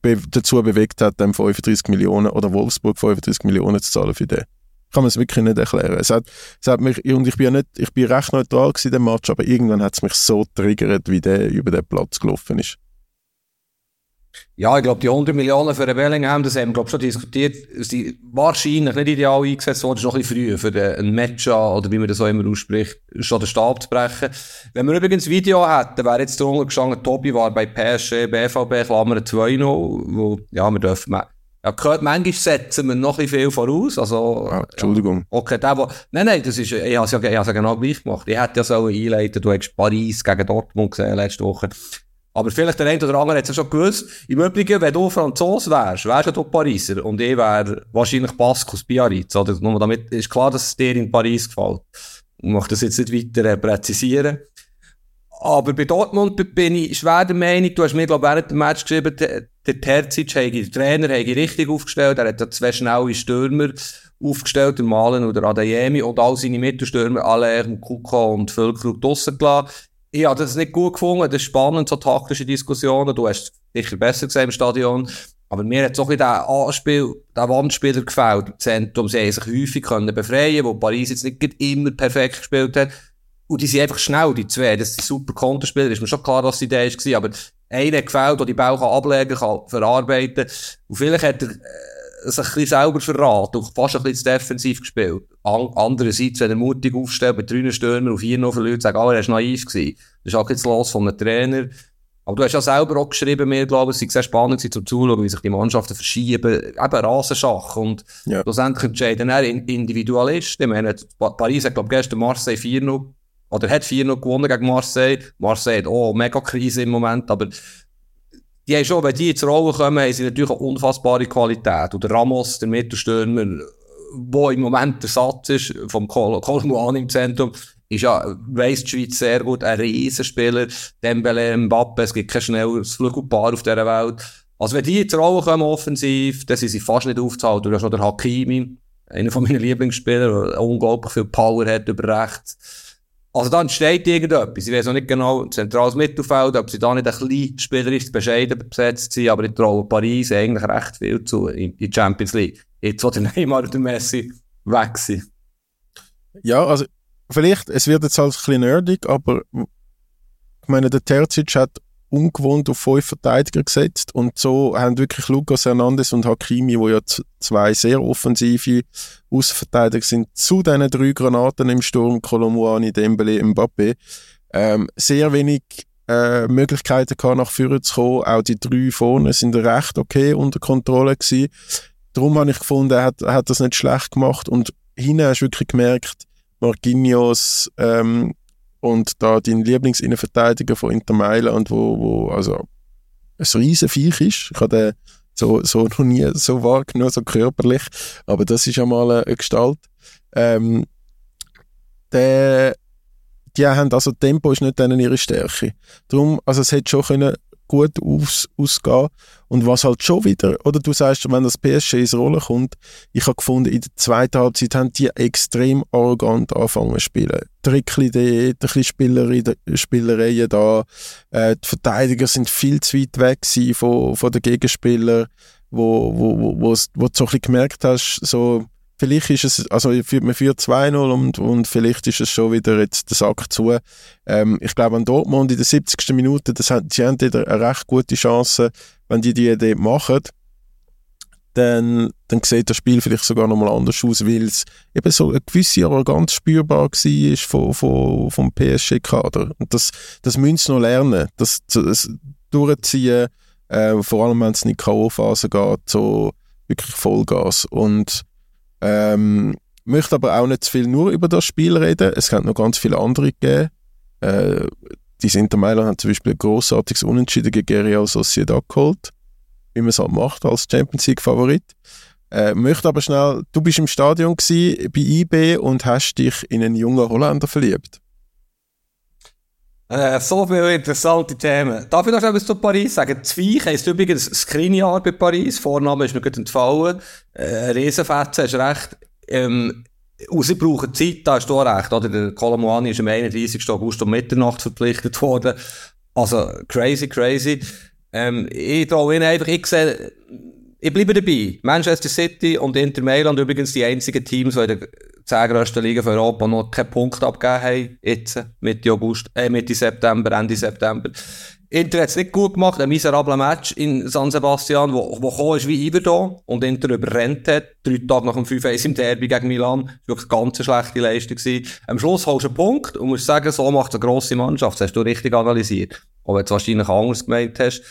be dazu bewegt hat, dem 35 Millionen oder Wolfsburg 35 Millionen zu zahlen für den. Kann man es wirklich nicht erklären. Es hat, es hat mich, und ich bin ja nicht, ich bin recht neutral in dem Match, aber irgendwann hat es mich so triggert, wie der über den Platz gelaufen ist. Ja, ich glaube, die 100 Millionen für den Bellingham, das haben wir, glaube schon diskutiert, sind wahrscheinlich nicht ideal eingesetzt worden, ist noch ein bisschen früh für den, einen Matcha, oder wie man das auch immer ausspricht, schon den Stab zu brechen. Wenn wir übrigens ein Video hätten, wäre jetzt drunter gestanden, Tobi war bei PSG, BVB, Klammer 2-0, wo, ja, wir dürfen, ja, gehört, manchmal setzen wir noch ein bisschen viel voraus, also, Ah, Entschuldigung. Okay, der, wo, nein, nein, das ist, ich habe es ja, ich hab's ja genau gleich gemacht. Ich hätte ja so einleiten, du hast Paris gegen Dortmund gesehen letzte Woche. Aber vielleicht der eine oder andere hat es ja schon gewusst. Im Übrigen, wenn du Franzos wärst, wärst ja du Pariser. Und ich wäre wahrscheinlich Pascus Biarritz, oder? Nur damit ist klar, dass es dir in Paris gefällt. Ich möchte das jetzt nicht weiter äh, präzisieren. Aber bei Dortmund bin ich schwer der Meinung, du hast mir, glaube ich, während dem Match geschrieben, der, Terzic, der Trainer, ich richtig aufgestellt. Er hat da zwei schnelle Stürmer aufgestellt, der Malen oder Adeyemi, und all seine Mittelstürmer, alle Kuka und Völkerut draussen gelassen. Ich habe das nicht gut gefunden, das ist spannend, so taktische Diskussionen. Du hast sicher besser gesehen im Stadion. Aber mir hat so ein bisschen der Anspiel, der Wandspieler gefällt im Zentrum. Sie haben sich häufig können befreien, wo Paris jetzt nicht immer perfekt gespielt hat. Und die sind einfach schnell, die zwei. Das sind super Konterspieler. Ist mir schon klar, dass die Idee war. Aber einer gefällt, der die kann ablegen kann, verarbeiten. Und vielleicht hat er äh, sich ein bisschen selber verraten und fast ein bisschen defensiv gespielt. An andererseits, wenn er mutig aufstellt, mit drei Stürmer auf vier noch verliert, sagen alle, er war naiv gewesen. Das ist auch jetzt los von einem Trainer. Aber du hast ja selber auch geschrieben, mir, glaube ich, es sei sehr spannend gewesen, zum Zuschauen, wie sich die Mannschaften verschieben. Eben Rasenschach. Und Ja. schlussendlich entscheiden er in- Individualisten. Ich meine, Paris hat, glaube ich, gestern Marseille 4-0 oder hat 4-0 gewonnen gegen Marseille. Marseille hat auch mega Krise im Moment, aber die haben schon, wenn die ins Rollen kommen, haben sie natürlich eine unfassbare Qualität. Und der Ramos, der Mittelstürmer, wo im Moment der Satz ist, vom Kol Kolmuan im Zentrum, ist ja, weiss die Schweiz sehr gut, ein Riesenspieler, Dembele, Mbappe, es gibt kein schnelles Flügelpaar auf dieser Welt. Also wenn die jetzt Rollen kommen offensiv, dann sind sie fast nicht aufzuhalten. Du hast noch der Hakimi, einer von meinen Lieblingsspielern, der unglaublich viel Power hat über rechts. Also da entsteht irgendetwas. Ich weiß noch nicht genau, zentrales Mittelfeld, ob sie da nicht ein bisschen spielerisch bescheiden besetzt sind, aber ich traue Paris eigentlich recht viel zu in die Champions League. Jetzt, wo der Neymar und der Messi weg sind. Ja, also vielleicht, es wird jetzt halt ein bisschen nerdig, aber ich meine, der Terzic hat ungewohnt auf fünf Verteidiger gesetzt und so haben wirklich Lucas Hernandez und Hakimi, wo ja zwei sehr offensive Außenverteidiger sind, zu diesen drei Granaten im Sturm, Colomboani, Dembele, Mbappe, ähm, sehr wenig äh, Möglichkeiten gehabt, nach vorne zu kommen. Auch die drei vorne sind recht okay unter Kontrolle gewesen. Darum habe ich gefunden, hat, hat das nicht schlecht gemacht und hinten hast du wirklich gemerkt, Marquinhos ähm, und da dein Lieblingsinnenverteidiger von Inter Mailand, wo, wo also ein riesen Viech ist. Ich habe den so, so noch nie so wahrgenommen, so körperlich, aber das ist ja mal eine Gestalt. Ähm, der, die haben, also Tempo ist nicht denen ihre Stärke. Darum, also es hätte schon können gut aus, ausgehen. Und was halt schon wieder, oder du sagst, wenn das PSG ins Rollen kommt, ich habe gefunden, in der zweiten Halbzeit haben die extrem arrogant angefangen zu spielen. Trickli, die Spielerei, Spielereien da, äh, die Verteidiger sind viel zu weit weg von, von den Gegenspielern, wo, wo, wo, wo, wo du so ein bisschen gemerkt hast, so, vielleicht ist es, also man führt 2-0 und, und vielleicht ist es schon wieder jetzt der Sack zu. Ähm, ich glaube an Dortmund in der 70. Minute, das hat, sie haben wieder eine recht gute Chance, wenn die die Idee machen, dann, dann sieht das Spiel vielleicht sogar nochmal anders aus, weil es eben so eine gewisse Arroganz spürbar war vom, vom, vom PSG-Kader. Und das, das müssen sie noch lernen, das, das durchziehen, äh, vor allem wenn es in die K.O.-Phase geht, so wirklich Vollgas. Und ähm, möchte aber auch nicht zu viel nur über das Spiel reden. Es kann noch ganz viele andere geben. Äh, die Inter Mailand hat zum Beispiel ein grossartiges Unentschieden gegen Real Sociedad geholt, wie man es halt macht als Champions League Favorit. Äh, möchte aber schnell, du bist im Stadion gewesen, bei IB und hast dich in einen jungen Holländer verliebt. Äh, so viele interessante Themen. Darf ich noch etwas zu Paris sagen? Zweich heisst übrigens Screenjahr bei Paris. Vorname ist mir gut entfallen. Äh, Riesenfetzen, hast recht. Ähm, und sie brauchen Zeit, da hast du recht. Oder? Der Colomuani ist am 31. August um Mitternacht verpflichtet worden. Also, crazy, crazy. Ähm, ich traue ihnen einfach, ich sehe, ich bleibe dabei. Manchester City und Inter Mailand übrigens die einzigen Teams, die 10 grössten Liga von Europa noch keinen Punkt abgegeben haben. Jetzt, Mitte August, äh, Mitte September, Ende September. Inter hat es nicht gut gemacht, ein miserabler Match in San Sebastian, wo, wo gekommen ist wie Iverdo und Inter überrennt hat, drei Tage nach dem 5-1 im Derby gegen Milan. Das war wirklich eine ganz schlechte Leistung. Gewesen. Am Schluss holst du einen Punkt und musst sagen, so macht eine grosse Mannschaft. Das hast du richtig analysiert. Du es wahrscheinlich anders gemeint hast.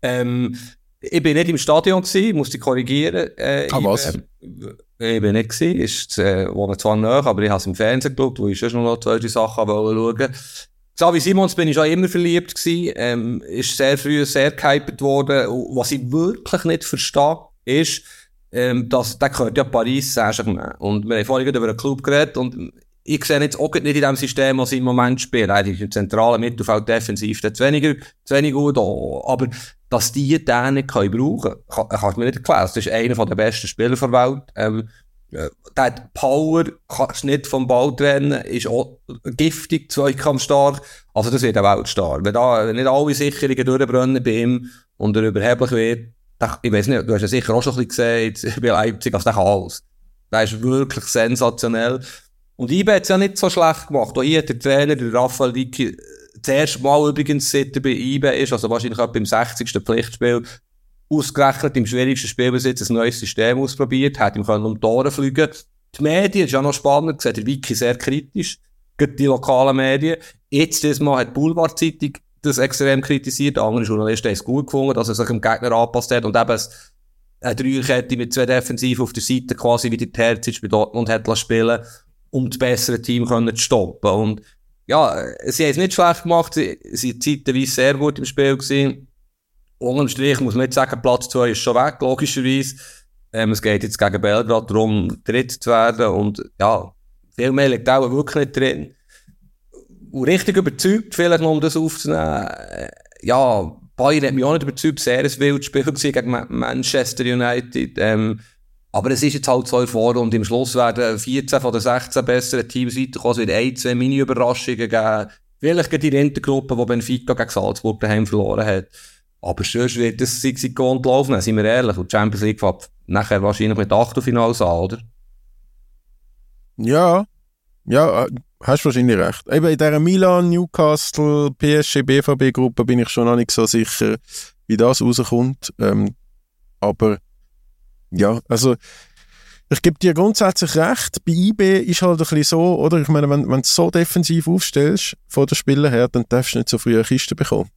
Ähm, ich bin nicht im Stadion gewesen, musste korrigieren. Äh, ah, was? Ich, äh, ich bin nicht gewesen, ist, äh, wohne zwar näher, aber ich habe es im Fernsehen geschaut, wo ich schon noch zwei Sachen schauen Xavi Simons bin ich schon immer verliebt gewesen, ähm, ist sehr früh sehr gehypert worden. Was ich wirklich nicht verstehe, ist, ähm, dass, der gehört ja Paris Saint-Germain. Und wir haben vorhin über einen Club geredet und ich sehe jetzt auch nicht in dem System, was sie im Moment spielen. Eigentlich im zentralen Mittelfeld defensiv, das weniger, zu wenig gut, aber dass die den nicht können brauchen können, kann, du mir nicht erklären. Das ist einer der besten Spieler der Welt. Ähm, der hat Power, kannst nicht vom Ball trennen, ist auch giftig, zweikampfstark. Also das wird ein Weltstar. Wenn da nicht alle Sicherungen durchbrennen bei ihm und er überheblich wird, ich weiß nicht, du hast ja sicher auch schon ein bisschen gesehen, bei Leipzig, also der kann alles. Der ist wirklich sensationell. Und IBE hat es ja nicht so schlecht gemacht. Auch hier hat der Trainer, der Raphael Dicki, das erste Mal übrigens, seit er bei IBE ist, also wahrscheinlich auch beim 60. Pflichtspiel, ausgerechnet im schwierigsten Spielbesitz ein neues System ausprobiert, hat ihm können um Tore fliegen. Die Medien, ist ja noch spannend, sieht der Wiki sehr kritisch, die lokalen Medien. Jetzt, dieses Mal hat die Boulevard-Zeitung das extrem kritisiert, andere Journalisten haben es gut gefunden, dass er sich dem Gegner angepasst hat und eben eine Dreierkette mit zwei Defensiven auf der Seite quasi wie die Terzic bei Dortmund hat spielen um das bessere Team können zu stoppen. Und ja, sie haben es nicht schlecht gemacht, sie, sie sind zeitweise sehr gut im Spiel gewesen. Unterm Strich muss man jetzt sagen, Platz 2 ist schon weg, logischerweise. Ähm, es geht jetzt gegen Belgrad darum, dritt zu werden und ja, viel mehr liegt auch wirklich nicht drin. und richtig überzeugt, vielleicht noch um das aufzunehmen, äh, ja, Bayern hat mich auch nicht überzeugt, sehr ein wildes Spiel gegen Manchester United, ähm, aber es ist jetzt halt so vor und im Schluss werden 14 von den 16 besseren Teams weiterkommen. Es wird ein, zwei Mini-Überraschungen geben. Vielleicht gegen die Intergruppe, die Benfica gegen Salzburg daheim verloren hat. Aber sonst wird das Sixikon laufen, sind wir ehrlich. Und die Champions League fängt nachher wahrscheinlich mit Achtelfinals an, oder? Ja, ja, äh, hast wahrscheinlich recht. Eben in dieser Milan, Newcastle, PSG, BVB-Gruppe bin ich schon noch nicht so sicher, wie das rauskommt. Ähm, aber ja, also ich gebe dir grundsätzlich recht. Bei IB ist halt ein bisschen so, oder? Ich meine, wenn, wenn du so defensiv aufstellst von den Spielern her, dann darfst du nicht so früh eine Kiste bekommen.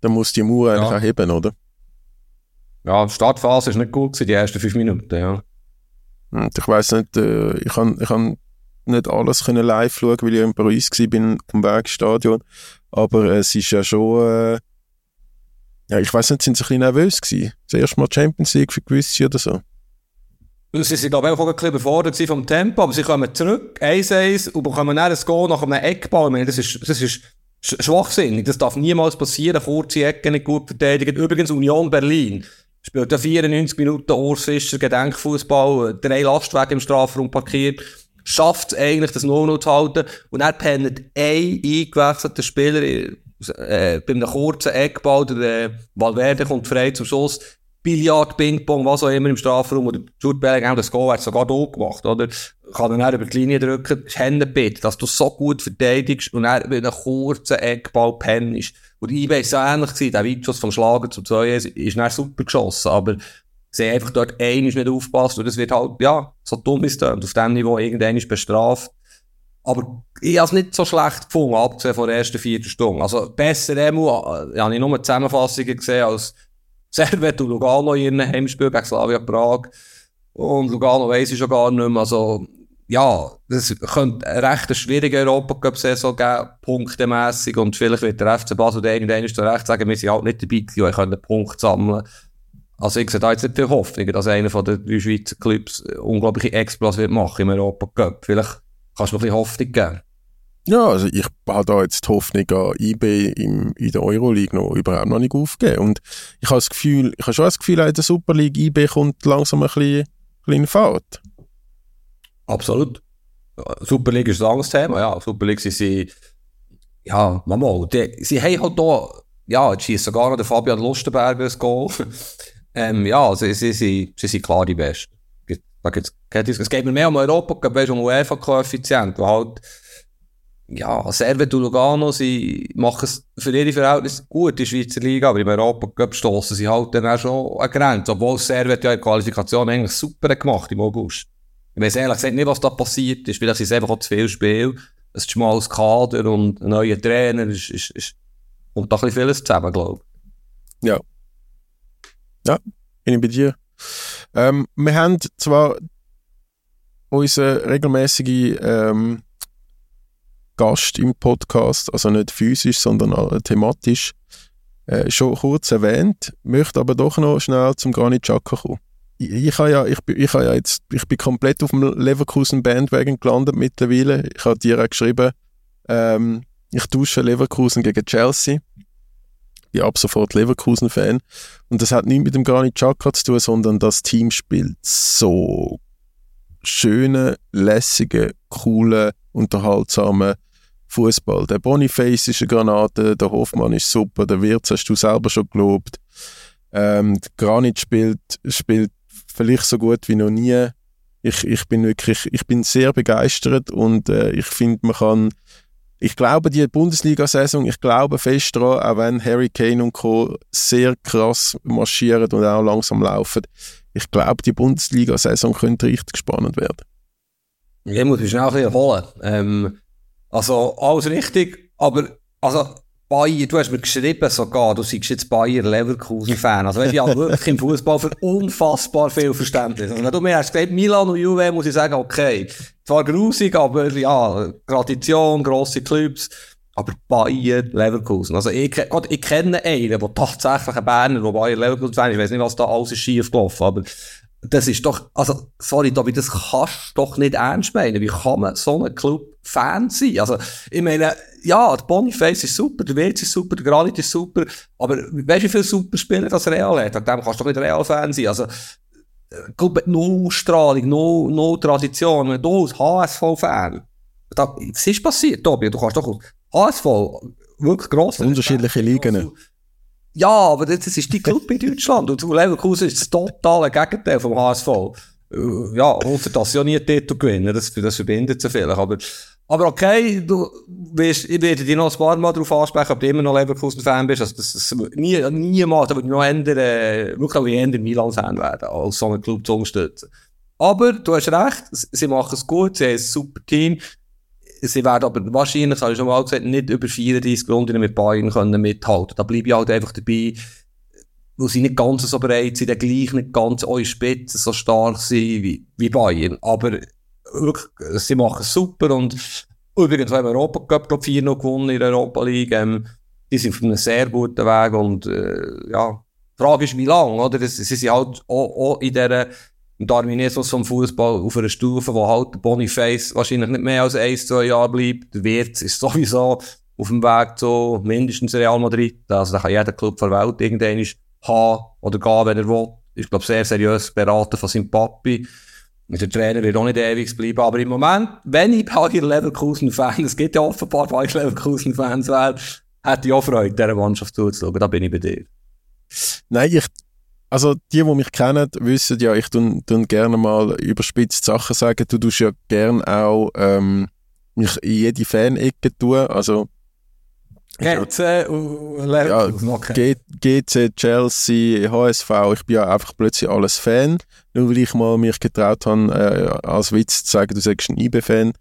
Dann musst du die Mauer eigentlich Ja. auch heben, oder? Ja, die Startphase ist nicht gut gewesen, die ersten fünf Minuten, ja. Und ich weiß nicht, äh, ich kann ich kann nicht alles können live schauen, weil ich in Paris war, bin am Bergstadion. Aber es ist ja schon, äh, ja, ich weiß nicht, sind sie ein bisschen nervös gewesen? Das erste Mal Champions League für gewisse oder so? Sie sind, glaube auch ein bisschen überfordert vom Tempo, aber sie kommen zurück, 1-1, und bekommen dann ein Goal nach einem Eckball. Ich meine, das ist, das ist sch schwachsinnig. Das darf niemals passieren. Kurze Ecke nicht gut verteidigt. Übrigens Union Berlin. Spielt ja 94 Minuten Urs Fischer Gedenkfußball, drei Lastwagen im Strafraum parkiert. Schafft es eigentlich, das 0-0 zu halten. Und er pennt ein eingewechselter Spieler äh, bei einem kurzen Eckball. Der äh, Valverde kommt frei zum Schuss. Billard, Ping-Pong, was auch immer im Strafraum. Oder Jude Bellingham, das Goal hat sogar da gemacht, oder? Kann dann, dann über die Linie drücken. Hände bitte, dass du so gut verteidigst und dann mit einem kurzen Eckball pennst. Und eBay ist so ähnlich gewesen. Der Weitschuss vom Schlager zum 2 ist, ist dann super geschossen. Aber sie einfach dort einiges nicht aufgepasst. Und das wird halt, ja, so dumm ist das. Und auf dem Niveau irgendein ist bestraft. Aber ich habe es nicht so schlecht gefunden, abgesehen von der ersten vierten Stunde. Also, besser Emu, äh, habe ich nur Zusammenfassungen gesehen als Servet und Lugano in ihren Heimspiel gegen Slavia Prag. Und Lugano weiss ich schon gar nicht mehr. Also, ja, das könnte eine recht schwierige Europacup-Saison geben, punktemässig. Und vielleicht wird der FC Basel der irgendwann ist recht sagen, wir sind halt nicht dabei gewesen, und können einen Punkt sammeln. Also ich sehe da jetzt nicht viel Hoffnung, dass einer von den drei Schweizer Clubs unglaubliche Explos wird machen im Europacup. Vielleicht kannst du mir ein bisschen Hoffnung geben. Ja, also ich habe da jetzt die Hoffnung an IB im, in der Euroleague noch überhaupt noch nicht aufgegeben. Und ich habe das Gefühl, ich habe schon das Gefühl, in der Super League IB kommt langsam ein bisschen, ein bisschen in Fahrt. Absolut. Super League ist ein anderes Thema, ja. Super League sind sie, ja, mal, die, sie haben halt da, ja, jetzt schießt sogar noch der Fabian Lustenberger ein Goal. ähm, ja, sie, sie, sie, sie sind klar die Besten. Da gibt's, es geht mir mehr um Europa, weißt du, um UEFA-Koeffizient, wo halt, ja, Servet und Lugano, sie machen es für ihre Verhältnisse gut in der Schweizer Liga, aber im Europacup stossen sie halt dann auch schon an Grenzen, obwohl Servet ja in Qualifikation eigentlich super gemacht im August. Ich weiss ehrlich gesagt nicht, was da passiert ist. Vielleicht sind es einfach auch zu viel Spiel. Ein schmales Kader und ein neuer Trainer. Ist, ist, ist, kommt da ein bisschen vieles zusammen, glaube ich. Ja. Ja, bin ich bei dir. Ähm, wir haben zwar unseren regelmäßigen ähm, Gast im Podcast, also nicht physisch, sondern thematisch, äh, schon kurz erwähnt, möchte aber doch noch schnell zum Granit Xhaka kommen. Ich, ich, ja, ich, bin- ich, ja jetzt, ich bin komplett auf dem Leverkusen Bandwagon gelandet mittlerweile. Ich habe dir auch geschrieben, ähm, ich tausche Leverkusen gegen Chelsea. Bin ab sofort Leverkusen-Fan. Und das hat nichts mit dem Granit Xhaka zu tun, sondern das Team spielt so schönen, lässigen, coolen, unterhaltsamen Fußball. Der Boniface ist eine Granate, der Hoffmann ist super, der Wirtz hast du selber schon gelobt. Ähm, Granit spielt, spielt vielleicht so gut wie noch nie. Ich, ich bin wirklich, ich bin sehr begeistert und äh, ich finde, man kann, ich glaube, die Bundesliga-Saison, ich glaube fest daran, auch wenn Harry Kane und Co. sehr krass marschieren und auch langsam laufen, ich glaube, die Bundesliga-Saison könnte richtig spannend werden. Ich muss mich schnell ein bisschen erholen. Ähm, also, alles richtig, aber, also, Bayer, du hast mir geschrieben sogar, du seist jetzt Bayer Leverkusen-Fan. Also, ich habe wirklich im Fußball für unfassbar viel Verständnis. Also, wenn du mir hast gesagt, Milan und Juve, muss ich sagen, okay. Zwar grusig, aber ja, Tradition, grosse Clubs. Aber Bayer Leverkusen. Also, ich kenne einen, der tatsächlich ein Berner, der Bayer Leverkusen-Fan ist. Ich weiß nicht, was da alles ist schief gelaufen, aber das ist doch, also, sorry, Tobi, das kannst du doch nicht ernst meinen. Wie kann man so ein Club-Fan sein? Also, ich meine, ja, der Boniface ist super, der Wirtz ist super, der Granit ist super, aber weißt du, wie viele Superspieler das Real hat? An dem kannst du doch nicht Real-Fan sein. Also, Club hat no Strahlung, no, no Tradition. Du als HSV-Fan, was ist passiert, Tobi? Du kannst doch HSV wirklich gross. Unterschiedliche Ligen. Ja, aber das ist die Club in Deutschland. Und Leverkusen ist das totale Gegenteil vom HSV. Äh, ja, außer dass sie ja nie Titel gewinnen. Das, das verbindet sie vielleicht. Aber, aber okay, du wirst, ich werde dich noch ein paar Mal darauf ansprechen, ob du immer noch Leverkusen-Fan bist. Also, das, das, nie, niemals, da würde ich noch ändern, äh, wirklich auch eher Milan-Fan werden, als so einen Club zu unterstützen. Aber du hast recht, sie machen es gut, sie haben ein super Team. Sie werden aber wahrscheinlich, das habe ich schon mal gesagt, nicht über 34 Runden mit Bayern können mithalten. Da bleibe ich halt einfach dabei, wo sie nicht ganz so bereit sind, gleich nicht ganz eure Spitzen so stark sind wie, wie Bayern. Aber wirklich, sie machen es super und übrigens haben wir Europa Cup, glaube 4 noch gewonnen in der Europa League. Ähm, die sind auf einem sehr guten Weg und äh, ja, die Frage ist, wie lange, oder? Sie sind halt auch, auch in dieser Darwinismus vom Fußball auf einer Stufe, wo halt Boniface wahrscheinlich nicht mehr als ein, zwei Jahre bleibt. Wirtz ist sowieso auf dem Weg zu mindestens Real Madrid. Also da kann jeder Club der Welt irgendwann haben oder gehen, wenn er will. Ich glaube, sehr seriös beraten von seinem Papi. Und der Trainer wird auch nicht ewig bleiben. Aber im Moment, wenn ich Bayer Leverkusen-Fan, es gibt ja offenbar Bayer Leverkusen-Fans, hätte ich auch Freude, dieser Mannschaft zuzuschauen. Da bin ich bei dir. Nein, ich also die, die mich kennen, wissen ja, ich tun, tun gerne mal überspitzt Sachen sagen. Du tust ja gerne auch ähm, mich in jede Fan-Ecke tun. Also GC, ja, okay. GC, Chelsea, HSV, ich bin ja einfach plötzlich alles Fan, nur weil ich mal mich getraut habe, äh, als Witz zu sagen, du sagst ein IB-Fan.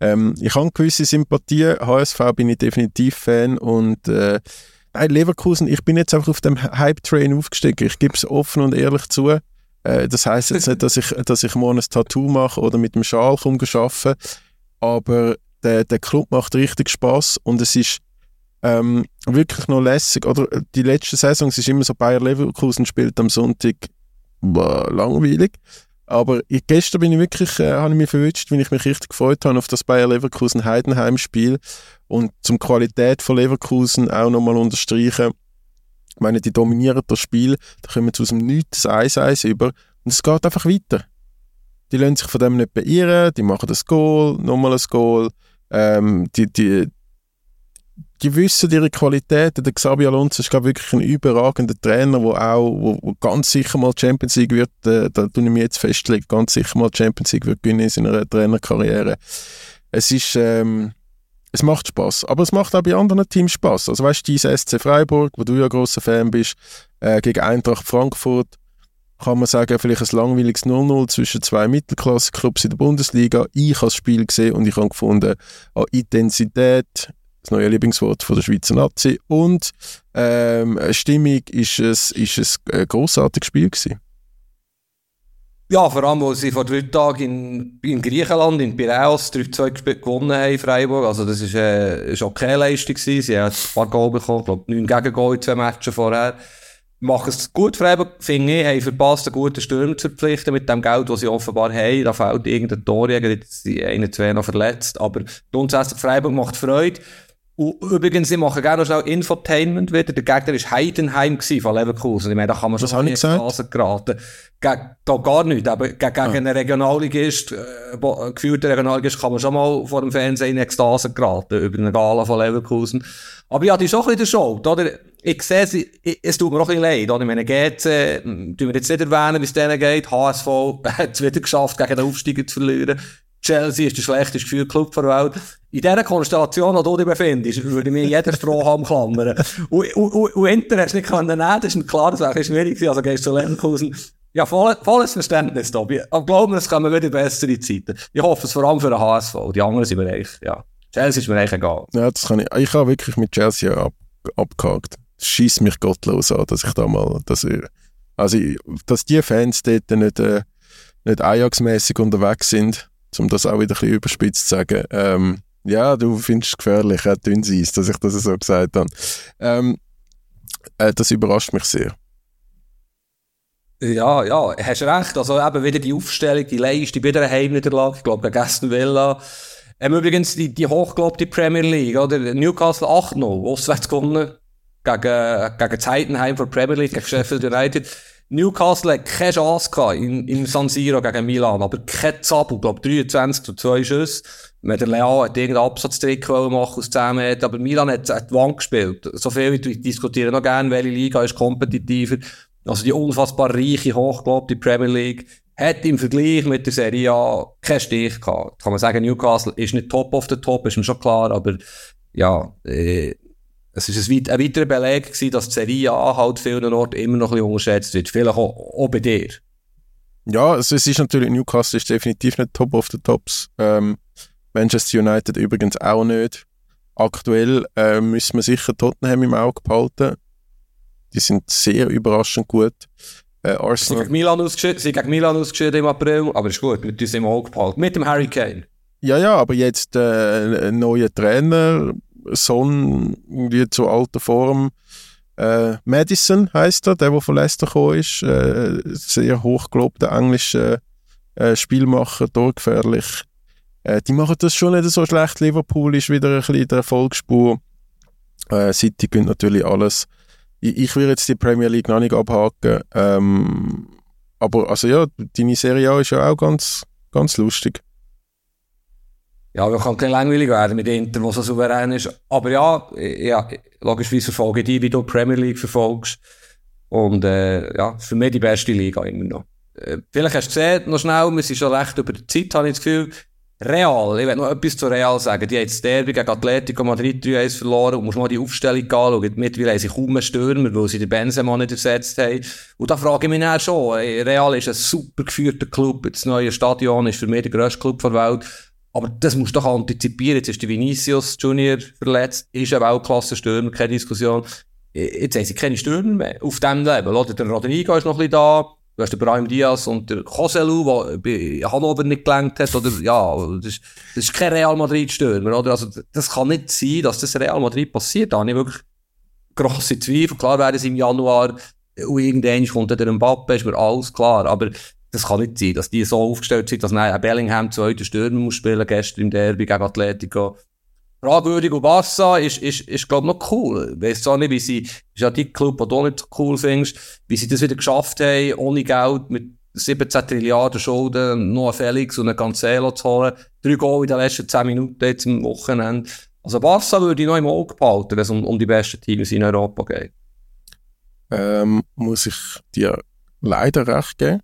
Ähm, ich habe gewisse Sympathien, HSV bin ich definitiv Fan und äh, Nein, Leverkusen, ich bin jetzt einfach auf dem Hype-Train aufgestiegen. Ich gebe es offen und ehrlich zu. Äh, das heißt jetzt nicht, dass ich, dass ich morgen ein Tattoo mache oder mit dem Schal arbeiten aber der, der Club macht richtig Spaß und es ist ähm, wirklich noch lässig. Oder die letzte Saison, es ist immer so, Bayer Leverkusen spielt am Sonntag boah, langweilig. Aber gestern bin ich wirklich, äh, habe ich mich verwünscht, weil ich mich richtig gefreut habe auf das Bayer Leverkusen Heidenheim-Spiel und zum Qualität von Leverkusen auch nochmal unterstreichen. Ich meine, die dominieren das Spiel, da kommen sie aus dem Nichts 1-1 über. Und es geht einfach weiter. Die lassen sich von dem nicht beirren, die machen das Goal, nochmal ein Goal, ähm, die, die, die wissen ihre Qualitäten. Der Xabi Alonso ist, glaube wirklich ein überragender Trainer, der auch wo, wo ganz sicher mal Champions League wird, äh, da tue ich mich jetzt festlegen, ganz sicher mal Champions League wird in seiner Trainerkarriere. Es ist, ähm, es macht Spaß, aber es macht auch bei anderen Teams Spaß. Also weißt du, diese SC Freiburg, wo du ja großer Fan bist, äh, gegen Eintracht Frankfurt, kann man sagen, vielleicht ein langweiliges 0-0 zwischen zwei Mittelklasse-Clubs in der Bundesliga. Ich habe das Spiel gesehen und ich habe gefunden, an Intensität, das neue Lieblingswort von der Schweizer Nazi. Und ähm, Stimmung ist es, ist es ein grossartiges Spiel gewesen. Ja, vor allem, wo sie vor drei Tagen in, in Griechenland, in Piraeus, 3-2 gewonnen haben, Freiburg. Also, das ist, äh, ist okay Leistung gewesen. Sie haben ein paar Goal bekommen, ich glaube, neun Gegengol in zwei Matches vorher. Machen es gut, Freiburg, finde ich, haben verpasst, einen guten Stürmer zu verpflichten mit dem Geld, das sie offenbar haben. Da fällt irgendein Torjäger, jetzt sind eine, zwei noch verletzt. Aber grundsätzlich, Freiburg macht Freude. Übrigens, ich mache gerne schnell Infotainment wieder. Der Gegner war Heidenheim von Leverkusen. Ich meine, da kann man schon in die Phase geraten. Gegen, da gar nicht, aber gegen, gegen ah. einen Regionalligist, äh, geführten Regionalligist, kann man schon mal vor dem Fernsehen in Ekstase geraten, über eine Gala von Leverkusen. Aber ja, die ist auch bisschen Show, oder? Ich sehe sie, es tut mir auch ein bisschen leid, oder? Ich meine, GC, äh, tun wir jetzt nicht erwähnen, wie es denen geht. HSV hat es wieder geschafft, gegen den Aufsteiger zu verlieren. Chelsea ist der schlechteste Gefühl-Club der Welt. In dieser Konstellation, wo du dich befindest, würde mir jeder Strohhalm klammern. Und, und, und Inter hast du nicht können nehmen, das ist klar, das wäre schwierig gewesen, also gehst du zu Leverkusen. Ja, voll, volles Verständnis, Tobi. Aber glaub mir, es kommen wieder bessere Zeiten. Ich hoffe es vor allem für den HSV. Die anderen sind mir echt, ja. Chelsea ist mir echt egal. Ja, das kann ich. Ich habe wirklich mit Chelsea ab, abgehakt. Schießt mich gottlos an, dass ich da mal, dass ich, also, dass die Fans dort nicht, äh, nicht Ajax-mäßig unterwegs sind, um das auch wieder ein bisschen überspitzt zu sagen. Ähm, ja, du findest es gefährlich, auch dünnes Eis, dass ich das so gesagt habe. Ähm, äh, das überrascht mich sehr. Ja, ja, hast recht. Also eben wieder die Aufstellung, die Leistung, wieder eine Heimniederlage, ich glaube, gegen Aston Villa. Ähm, übrigens, die, die hochgelobte Premier League, oder? Newcastle 8-0, auswärts gewonnen, gegen, gegen Zeitenheim von Premier League, gegen Sheffield United. Newcastle hat keine Chance gehabt in, in San Siro gegen Milan, aber kein Zabu, glaub 23 zu 2 Schüsse. Wenn der Leao hat irgendeinen Absatztrick machen aus 10 Metern, aber Milan hat, hat die Wand gespielt. So viel, ich diskutiere noch gerne, welche Liga ist kompetitiver. Also die unfassbar reiche, hochgelobte Premier League hat im Vergleich mit der Serie A keinen Stich gehabt. Kann man sagen, Newcastle ist nicht top of the top, ist mir schon klar, aber ja, äh, es ist ein, ein weiterer Beleg gewesen, dass die Serie A halt vielen Orten immer noch ein bisschen unterschätzt wird. Vielleicht auch, auch bei dir. Ja, also es ist natürlich, Newcastle ist definitiv nicht top of the tops. Ähm, Manchester United übrigens auch nicht. Aktuell äh, müssen wir sicher Tottenham im Auge behalten. Die sind sehr überraschend gut. Äh, Arsenal. Sie gegen Milan ausgeschieden, sie gegen Milan ausgeschieden im April, aber ist gut, mit uns im Auge behalten. Mit dem Harry Kane. Ja, ja, aber jetzt äh, ein neuer Trainer, Son irgendwie zu alter Form. Äh, Madison heißt er, der, der von Leicester gekommen ist. Äh, sehr hochgelobter englischer äh, Spielmacher, torgefährlich. Äh, die machen das schon nicht so schlecht. Liverpool ist wieder ein bisschen in der Erfolgsspur. Äh, City gönnt natürlich alles. Ich, ich will jetzt die Premier League noch nicht abhaken. Ähm, aber also ja, deine Serie A ist ja auch ganz, ganz lustig. Ja, wir kann kein langweilig werden mit Inter, was so souverän ist. Aber ja, ja logischerweise verfolge die, wie du die Premier League verfolgst. Und äh, ja, für mich die beste Liga immer noch. Äh, vielleicht hast du gesehen, noch schnell, wir sind schon recht über die Zeit, habe ich das Gefühl. Real, ich will noch etwas zu Real sagen. Die haben das Derby gegen Atletico Madrid 3-1 verloren und muss mal die Aufstellung anschauen. Mittlerweile haben sie kaum mehr Stürmer, weil sie den Benzema nicht ersetzt haben. Und da frage ich mich dann schon, Real ist ein super geführter Club, das neue Stadion ist für mich der grösste Club der Welt. Aber das musst du doch antizipieren. Jetzt ist der Vinicius Junior verletzt, ist ein Weltklasse-Stürmer, keine Diskussion. Jetzt haben sie keine Stürmer mehr auf diesem Level. Oder? Der Rodrigo ist noch ein bisschen da. Du hast den Brahim Diaz und der Joselu, der bei Hannover nicht gelenkt hat. Oder, ja, das ist, das ist kein Real Madrid-Stürmer. Also, das kann nicht sein, dass das Real Madrid passiert. Da habe ich wirklich grosse Zweifel. Klar werden sie im Januar und irgendwann kommt der Mbappe, ist mir alles klar. Aber das kann nicht sein, dass die so aufgestellt sind, dass ein Bellingham zweiter Stürmer muss spielen, gestern im Derby gegen Atletico. Fragwürdig und Barca ist, ist, ist, glaub noch cool. Ich weiss zwar nicht, wie sie, ist ja die Club, die du nicht cool findest, wie sie das wieder geschafft haben, ohne Geld, mit 17 Trilliarden Schulden, noch einen Felix und einen Cancelo zu holen. Drei Goal in den letzten 10 Minuten jetzt am Wochenende. Also Barca würde ich noch im Auge behalten, wenn es um, um die besten Teams in Europa geht. Ähm, muss ich dir leider recht geben.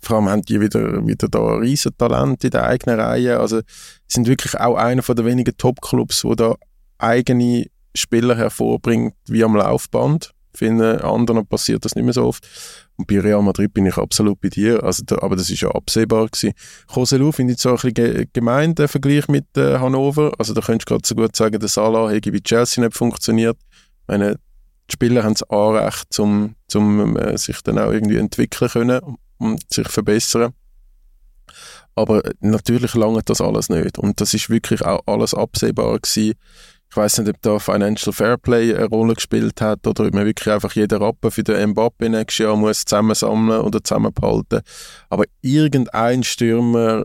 Vor allem haben die wieder, wieder da riesen Talent in der eigenen Reihe. Also sind wirklich auch einer der wenigen Top-Clubs, wo da eigene Spieler hervorbringt wie am Laufband. Für anderen passiert das nicht mehr so oft. Und bei Real Madrid bin ich absolut bei dir. Also da, aber das ist ja absehbar gewesen. Joselu finde ich so ein bisschen gemein, der Vergleich mit äh, Hannover. Also da könntest du gerade so gut sagen, der Salah hätte bei Chelsea nicht funktioniert. meine, die Spieler haben das Anrecht, um, um äh, sich dann auch irgendwie entwickeln können und sich verbessern. Aber natürlich lange das alles nicht. Und das ist wirklich auch alles absehbar gewesen. Ich weiß nicht, ob da Financial Fairplay eine Rolle gespielt hat oder ob man wirklich einfach jeden Rappen für den Mbappe nächstes Jahr muss zusammensammeln oder zusammenbehalten. Aber irgendein Stürmer,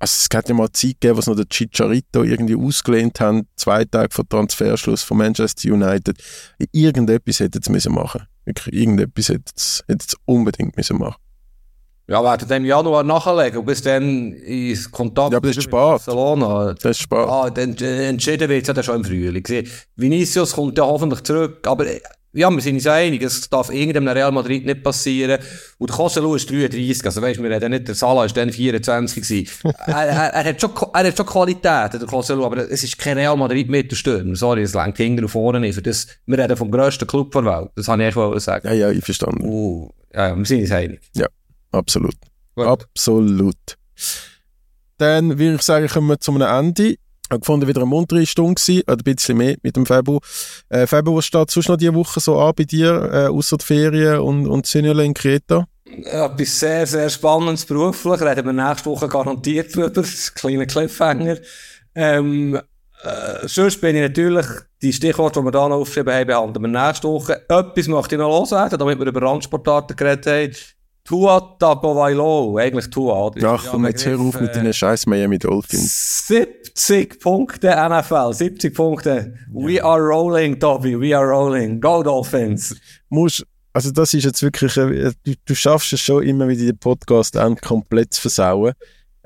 also es hat ja mal Zeit gegeben, was noch der Chicharito irgendwie ausgelehnt haben, zwei Tage vor Transferschluss von Manchester United. Irgendetwas hätte es müssen machen. Wirklich, irgendetwas hätte es unbedingt müssen machen. Ja, dann im Januar nachlegen und bis dann ins Kontakt ja, aber das ist spät. Barcelona. Das ist spät. Ah, dann, entschieden wird es ja dann schon im Frühling. Vinicius kommt ja hoffentlich zurück, aber ja, wir sind uns einig, es darf irgendeinem Real Madrid nicht passieren. Und Koselu ist 33, also weißt, wir reden nicht, der Salah ist dann 24 gewesen. er, er, er, hat schon, er hat schon Qualität, der Koselu, aber es ist kein Real Madrid mit der Stürmer. Sorry, es lenkt hinten und vorne nicht. Für das, wir reden vom grössten Club der Welt. Das habe ich erst sagen. Ja, ja, ich verstanden. Uh, ja, wir sind uns einig. Ja, absolut. Gut. Absolut. Dann würde ich sagen, kommen wir zu einem Ende. Ich gefunden, wieder eine muntere Stunde gewesen, oder ein bisschen mehr mit dem Febo. Äh, Febo, was steht sonst noch diese Woche so an bei dir, äh, außer die Ferien und, und Synole in Kreta? Etwas sehr, sehr Spannendes beruflich, reden wir nächste Woche garantiert drüber, das kleine Cliffhanger. Ähm, Äh, sonst bin ich natürlich, die Stichworte, die wir da noch aufgeschrieben haben, behandeln wir nächste Woche. Etwas möchte ich noch loswerden, damit wir über Randsportarten geredet haben. Tua Tagovailoa, eigentlich Tua. Ach komm, jetzt hör auf mit deinen scheiß Miami Dolphins. 70 Punkte NFL, 70 Punkte. We are rolling, Toby, we are rolling. Go Dolphins. Musst, also das ist jetzt wirklich, äh, du, du schaffst es schon immer wieder den Podcast komplett zu versauen.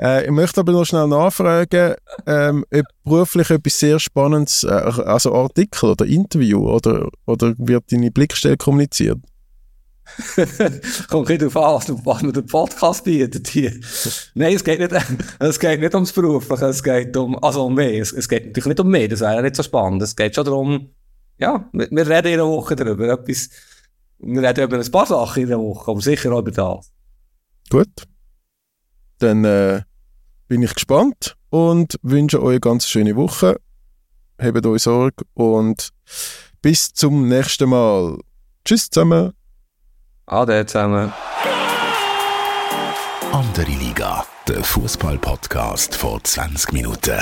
Äh, ich möchte aber noch schnell nachfragen, ähm, ob beruflich etwas sehr Spannendes, äh, also Artikel oder Interview oder, oder wird deine Blickstelle kommuniziert? Kommt nicht darauf an, was man den Podcast bietet hier. Nein, es geht nicht, es geht nicht ums Berufliche, es geht um, also um mehr. Es, es geht natürlich nicht um mehr, das wäre nicht so spannend. Es geht schon darum, ja, wir, wir reden in einer Woche darüber, etwas, wir reden über ein paar Sachen in der Woche, aber sicher auch über das. Gut. Dann äh, bin ich gespannt und wünsche euch eine ganz schöne Woche. Habt euch Sorge und bis zum nächsten Mal. Tschüss zusammen. Ade zusammen. Andere Liga, der Fußball-Podcast vor 20 Minuten.